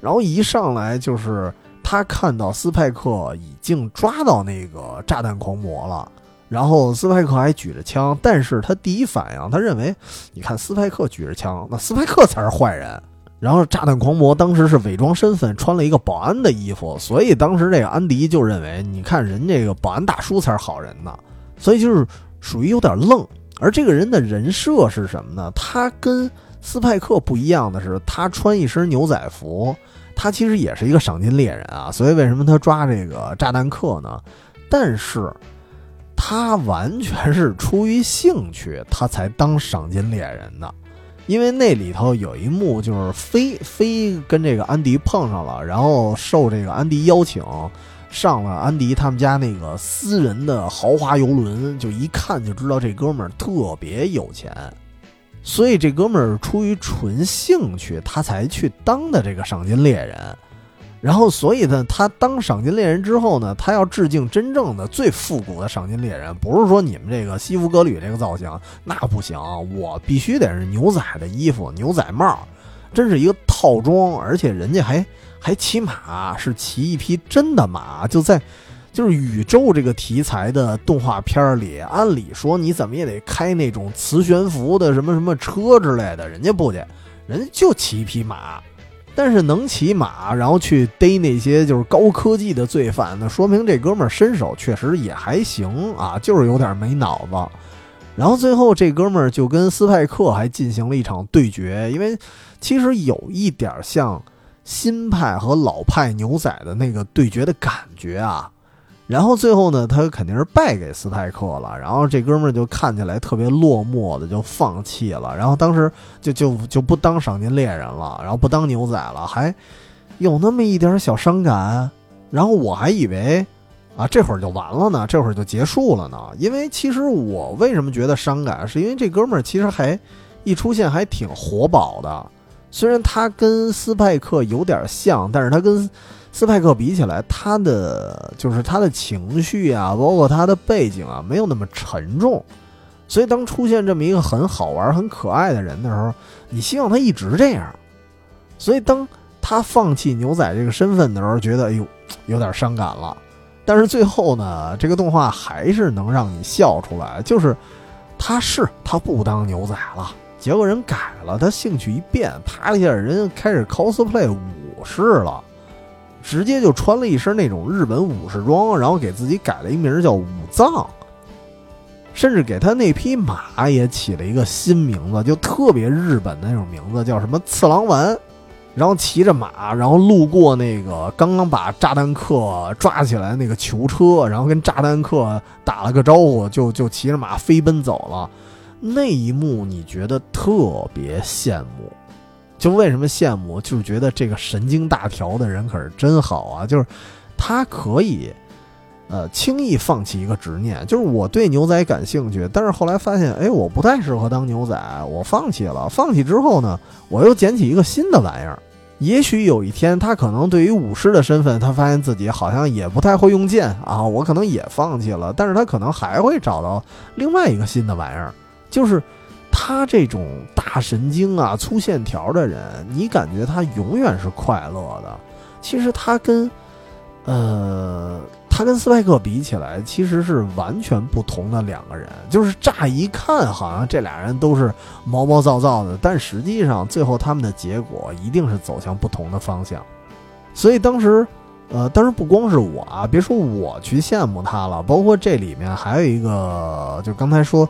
然后一上来就是他看到斯派克已经抓到那个炸弹狂魔了，然后斯派克还举着枪，但是他第一反应他认为，你看斯派克举着枪，那斯派克才是坏人。然后炸弹狂魔当时是伪装身份，穿了一个保安的衣服，所以当时这个安迪就认为，你看人这个保安大叔才是好人呢，所以就是属于有点愣。而这个人的人设是什么呢？他跟斯派克不一样的是，他穿一身牛仔服，他其实也是一个赏金猎人啊。所以为什么他抓这个炸弹客呢？但是他完全是出于兴趣，他才当赏金猎人的。因为那里头有一幕，就是飞飞跟这个安迪碰上了，然后受这个安迪邀请，上了安迪他们家那个私人的豪华游轮，就一看就知道这哥们儿特别有钱，所以这哥们儿出于纯兴趣，他才去当的这个赏金猎人。然后，所以呢，他当赏金猎人之后呢，他要致敬真正的最复古的赏金猎人，不是说你们这个西服革履这个造型，那不行，我必须得是牛仔的衣服、牛仔帽，真是一个套装，而且人家还还骑马，是骑一匹真的马，就在就是宇宙这个题材的动画片里，按理说你怎么也得开那种磁悬浮的什么什么车之类的，人家不去，人家就骑一匹马。但是能骑马，然后去逮那些就是高科技的罪犯，那说明这哥们儿身手确实也还行啊，就是有点没脑子。然后最后这哥们儿就跟斯派克还进行了一场对决，因为其实有一点像《新派和老派牛仔的那个对决的感觉啊。然后最后呢，他肯定是败给斯泰克了。然后这哥们儿就看起来特别落寞的，就放弃了。然后当时就就就不当赏金猎人了，然后不当牛仔了，还有那么一点小伤感。然后我还以为啊，这会儿就完了呢，这会儿就结束了呢。因为其实我为什么觉得伤感，是因为这哥们儿其实还一出现还挺活宝的。虽然他跟斯派克有点像，但是他跟斯派克比起来，他的就是他的情绪啊，包括他的背景啊，没有那么沉重。所以当出现这么一个很好玩、很可爱的人的时候，你希望他一直这样。所以当他放弃牛仔这个身份的时候，觉得哎呦有点伤感了。但是最后呢，这个动画还是能让你笑出来，就是他是他不当牛仔了，结果人改了，他兴趣一变，啪一下人开始 cosplay 武士了。直接就穿了一身那种日本武士装，然后给自己改了一名叫武藏，甚至给他那匹马也起了一个新名字，就特别日本的那种名字，叫什么次郎丸。然后骑着马，然后路过那个刚刚把炸弹客抓起来那个囚车，然后跟炸弹客打了个招呼，就就骑着马飞奔走了。那一幕你觉得特别羡慕。就为什么羡慕？就是觉得这个神经大条的人可是真好啊！就是他可以，呃，轻易放弃一个执念。就是我对牛仔感兴趣，但是后来发现，哎，我不太适合当牛仔，我放弃了。放弃之后呢，我又捡起一个新的玩意儿。也许有一天，他可能对于武士的身份，他发现自己好像也不太会用剑啊，我可能也放弃了。但是他可能还会找到另外一个新的玩意儿，就是。他这种大神经啊、粗线条的人，你感觉他永远是快乐的。其实他跟，呃，他跟斯派克比起来，其实是完全不同的两个人。就是乍一看，好像这俩人都是毛毛躁躁的，但实际上最后他们的结果一定是走向不同的方向。所以当时，呃，当时不光是我啊，别说我去羡慕他了，包括这里面还有一个，就刚才说。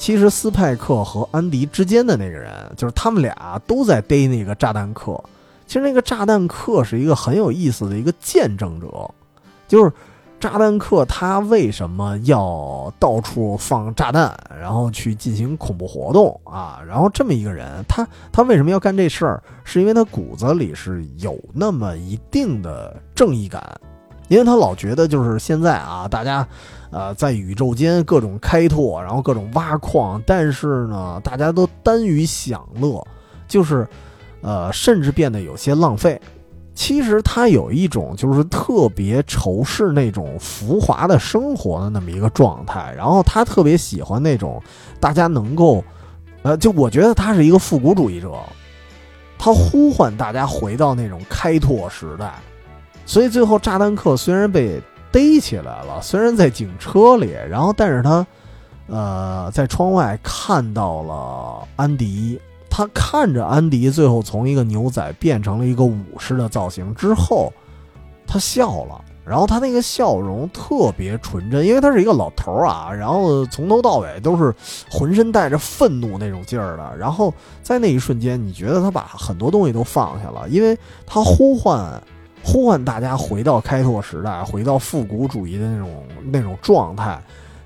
其实斯派克和安迪之间的那个人，就是他们俩都在逮那个炸弹客。其实那个炸弹客是一个很有意思的一个见证者，就是炸弹客他为什么要到处放炸弹，然后去进行恐怖活动啊？然后这么一个人，他他为什么要干这事儿？是因为他骨子里是有那么一定的正义感，因为他老觉得就是现在啊，大家。呃，在宇宙间各种开拓，然后各种挖矿，但是呢，大家都耽于享乐，就是，呃，甚至变得有些浪费。其实他有一种就是特别仇视那种浮华的生活的那么一个状态，然后他特别喜欢那种大家能够，呃，就我觉得他是一个复古主义者，他呼唤大家回到那种开拓时代。所以最后炸弹客虽然被。逮起来了，虽然在警车里，然后但是他，呃，在窗外看到了安迪。他看着安迪最后从一个牛仔变成了一个武士的造型之后，他笑了。然后他那个笑容特别纯真，因为他是一个老头儿啊，然后从头到尾都是浑身带着愤怒那种劲儿的。然后在那一瞬间，你觉得他把很多东西都放下了，因为他呼唤。呼唤大家回到开拓时代，回到复古主义的那种那种状态，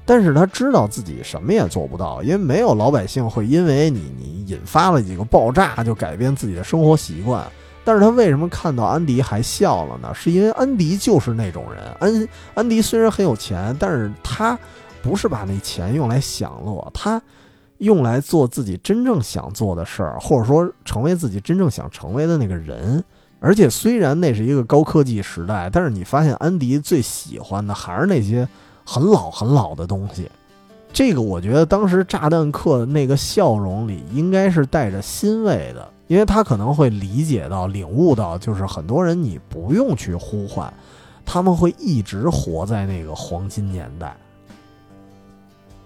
但是他知道自己什么也做不到，因为没有老百姓会因为你你引发了几个爆炸就改变自己的生活习惯。但是他为什么看到安迪还笑了呢？是因为安迪就是那种人。安安迪虽然很有钱，但是他不是把那钱用来享乐，他用来做自己真正想做的事儿，或者说成为自己真正想成为的那个人。而且虽然那是一个高科技时代，但是你发现安迪最喜欢的还是那些很老很老的东西。这个我觉得当时炸弹客那个笑容里应该是带着欣慰的，因为他可能会理解到、领悟到，就是很多人你不用去呼唤，他们会一直活在那个黄金年代。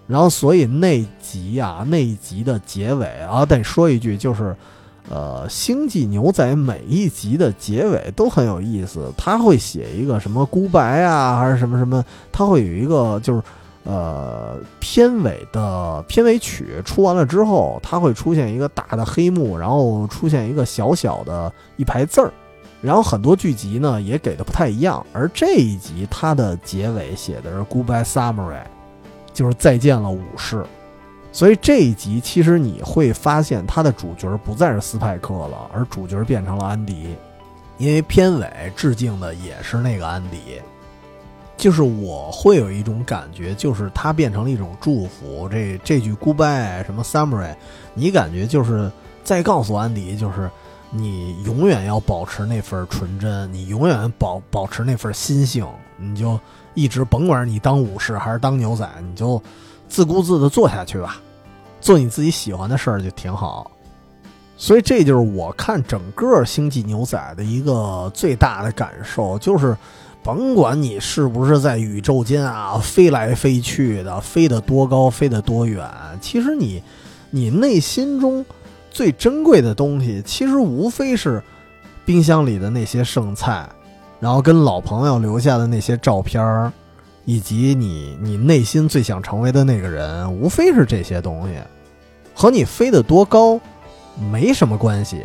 然后，所以那集啊，那一集的结尾啊，得说一句就是。呃，星际牛仔每一集的结尾都很有意思，他会写一个什么孤白啊，还是什么什么，他会有一个就是，呃，片尾的片尾曲出完了之后，它会出现一个大的黑幕，然后出现一个小小的一排字儿，然后很多剧集呢也给的不太一样，而这一集它的结尾写的是 Goodbye Samurai，就是再见了武士。所以这一集其实你会发现，它的主角不再是斯派克了，而主角变成了安迪，因为片尾致敬的也是那个安迪。就是我会有一种感觉，就是它变成了一种祝福。这这句 Goodbye 什么 Samurai，你感觉就是在告诉安迪，就是你永远要保持那份纯真，你永远保保持那份心性，你就一直甭管你当武士还是当牛仔，你就。自顾自的做下去吧，做你自己喜欢的事儿就挺好。所以这就是我看整个《星际牛仔》的一个最大的感受，就是甭管你是不是在宇宙间啊飞来飞去的，飞得多高，飞得多远，其实你你内心中最珍贵的东西，其实无非是冰箱里的那些剩菜，然后跟老朋友留下的那些照片儿。以及你你内心最想成为的那个人，无非是这些东西，和你飞得多高没什么关系。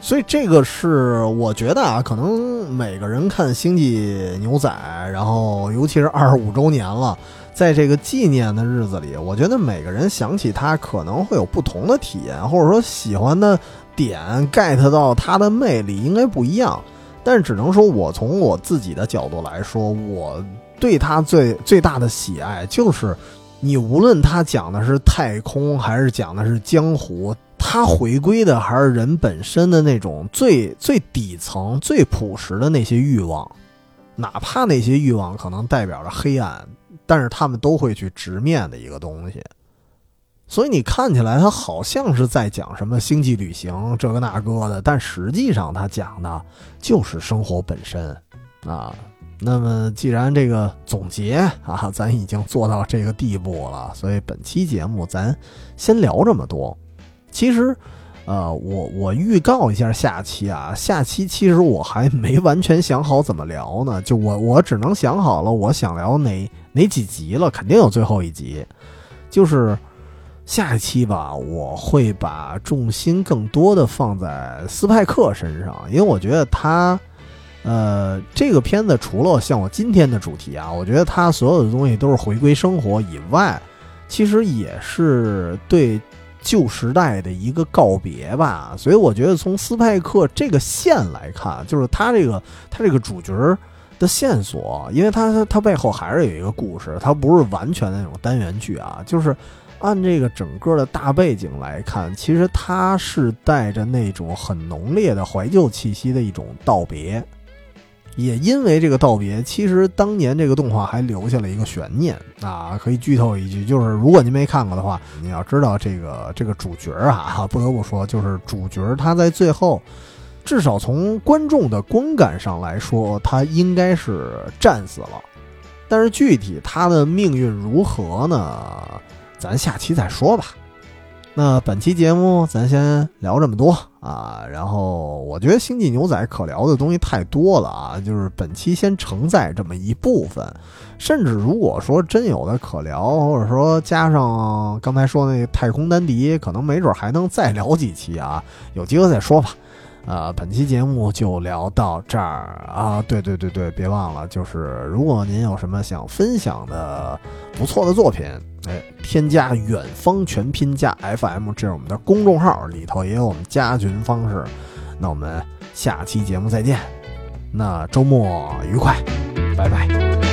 所以这个是我觉得啊，可能每个人看《星际牛仔》，然后尤其是二十五周年了，在这个纪念的日子里，我觉得每个人想起他可能会有不同的体验，或者说喜欢的点 get 到他的魅力应该不一样。但只能说我从我自己的角度来说，我。对他最最大的喜爱就是，你无论他讲的是太空还是讲的是江湖，他回归的还是人本身的那种最最底层、最朴实的那些欲望，哪怕那些欲望可能代表着黑暗，但是他们都会去直面的一个东西。所以你看起来他好像是在讲什么星际旅行这个那个的，但实际上他讲的就是生活本身啊。那么，既然这个总结啊，咱已经做到这个地步了，所以本期节目咱先聊这么多。其实，呃，我我预告一下下期啊，下期其实我还没完全想好怎么聊呢，就我我只能想好了我想聊哪哪几集了，肯定有最后一集。就是下一期吧，我会把重心更多的放在斯派克身上，因为我觉得他。呃，这个片子除了像我今天的主题啊，我觉得它所有的东西都是回归生活以外，其实也是对旧时代的一个告别吧。所以我觉得从斯派克这个线来看，就是他这个他这个主角的线索，因为他他背后还是有一个故事，他不是完全的那种单元剧啊。就是按这个整个的大背景来看，其实它是带着那种很浓烈的怀旧气息的一种道别。也因为这个道别，其实当年这个动画还留下了一个悬念啊，可以剧透一句，就是如果您没看过的话，你要知道这个这个主角啊，不得不说，就是主角他在最后，至少从观众的观感上来说，他应该是战死了，但是具体他的命运如何呢？咱下期再说吧。那本期节目咱先聊这么多啊，然后我觉得《星际牛仔》可聊的东西太多了啊，就是本期先承载这么一部分，甚至如果说真有的可聊，或者说加上刚才说那太空丹迪，可能没准还能再聊几期啊，有机会再说吧。呃，本期节目就聊到这儿啊！对对对对，别忘了，就是如果您有什么想分享的不错的作品，哎，添加远方全拼加 FM，这是我们的公众号，里头也有我们加群方式。那我们下期节目再见，那周末愉快，拜拜。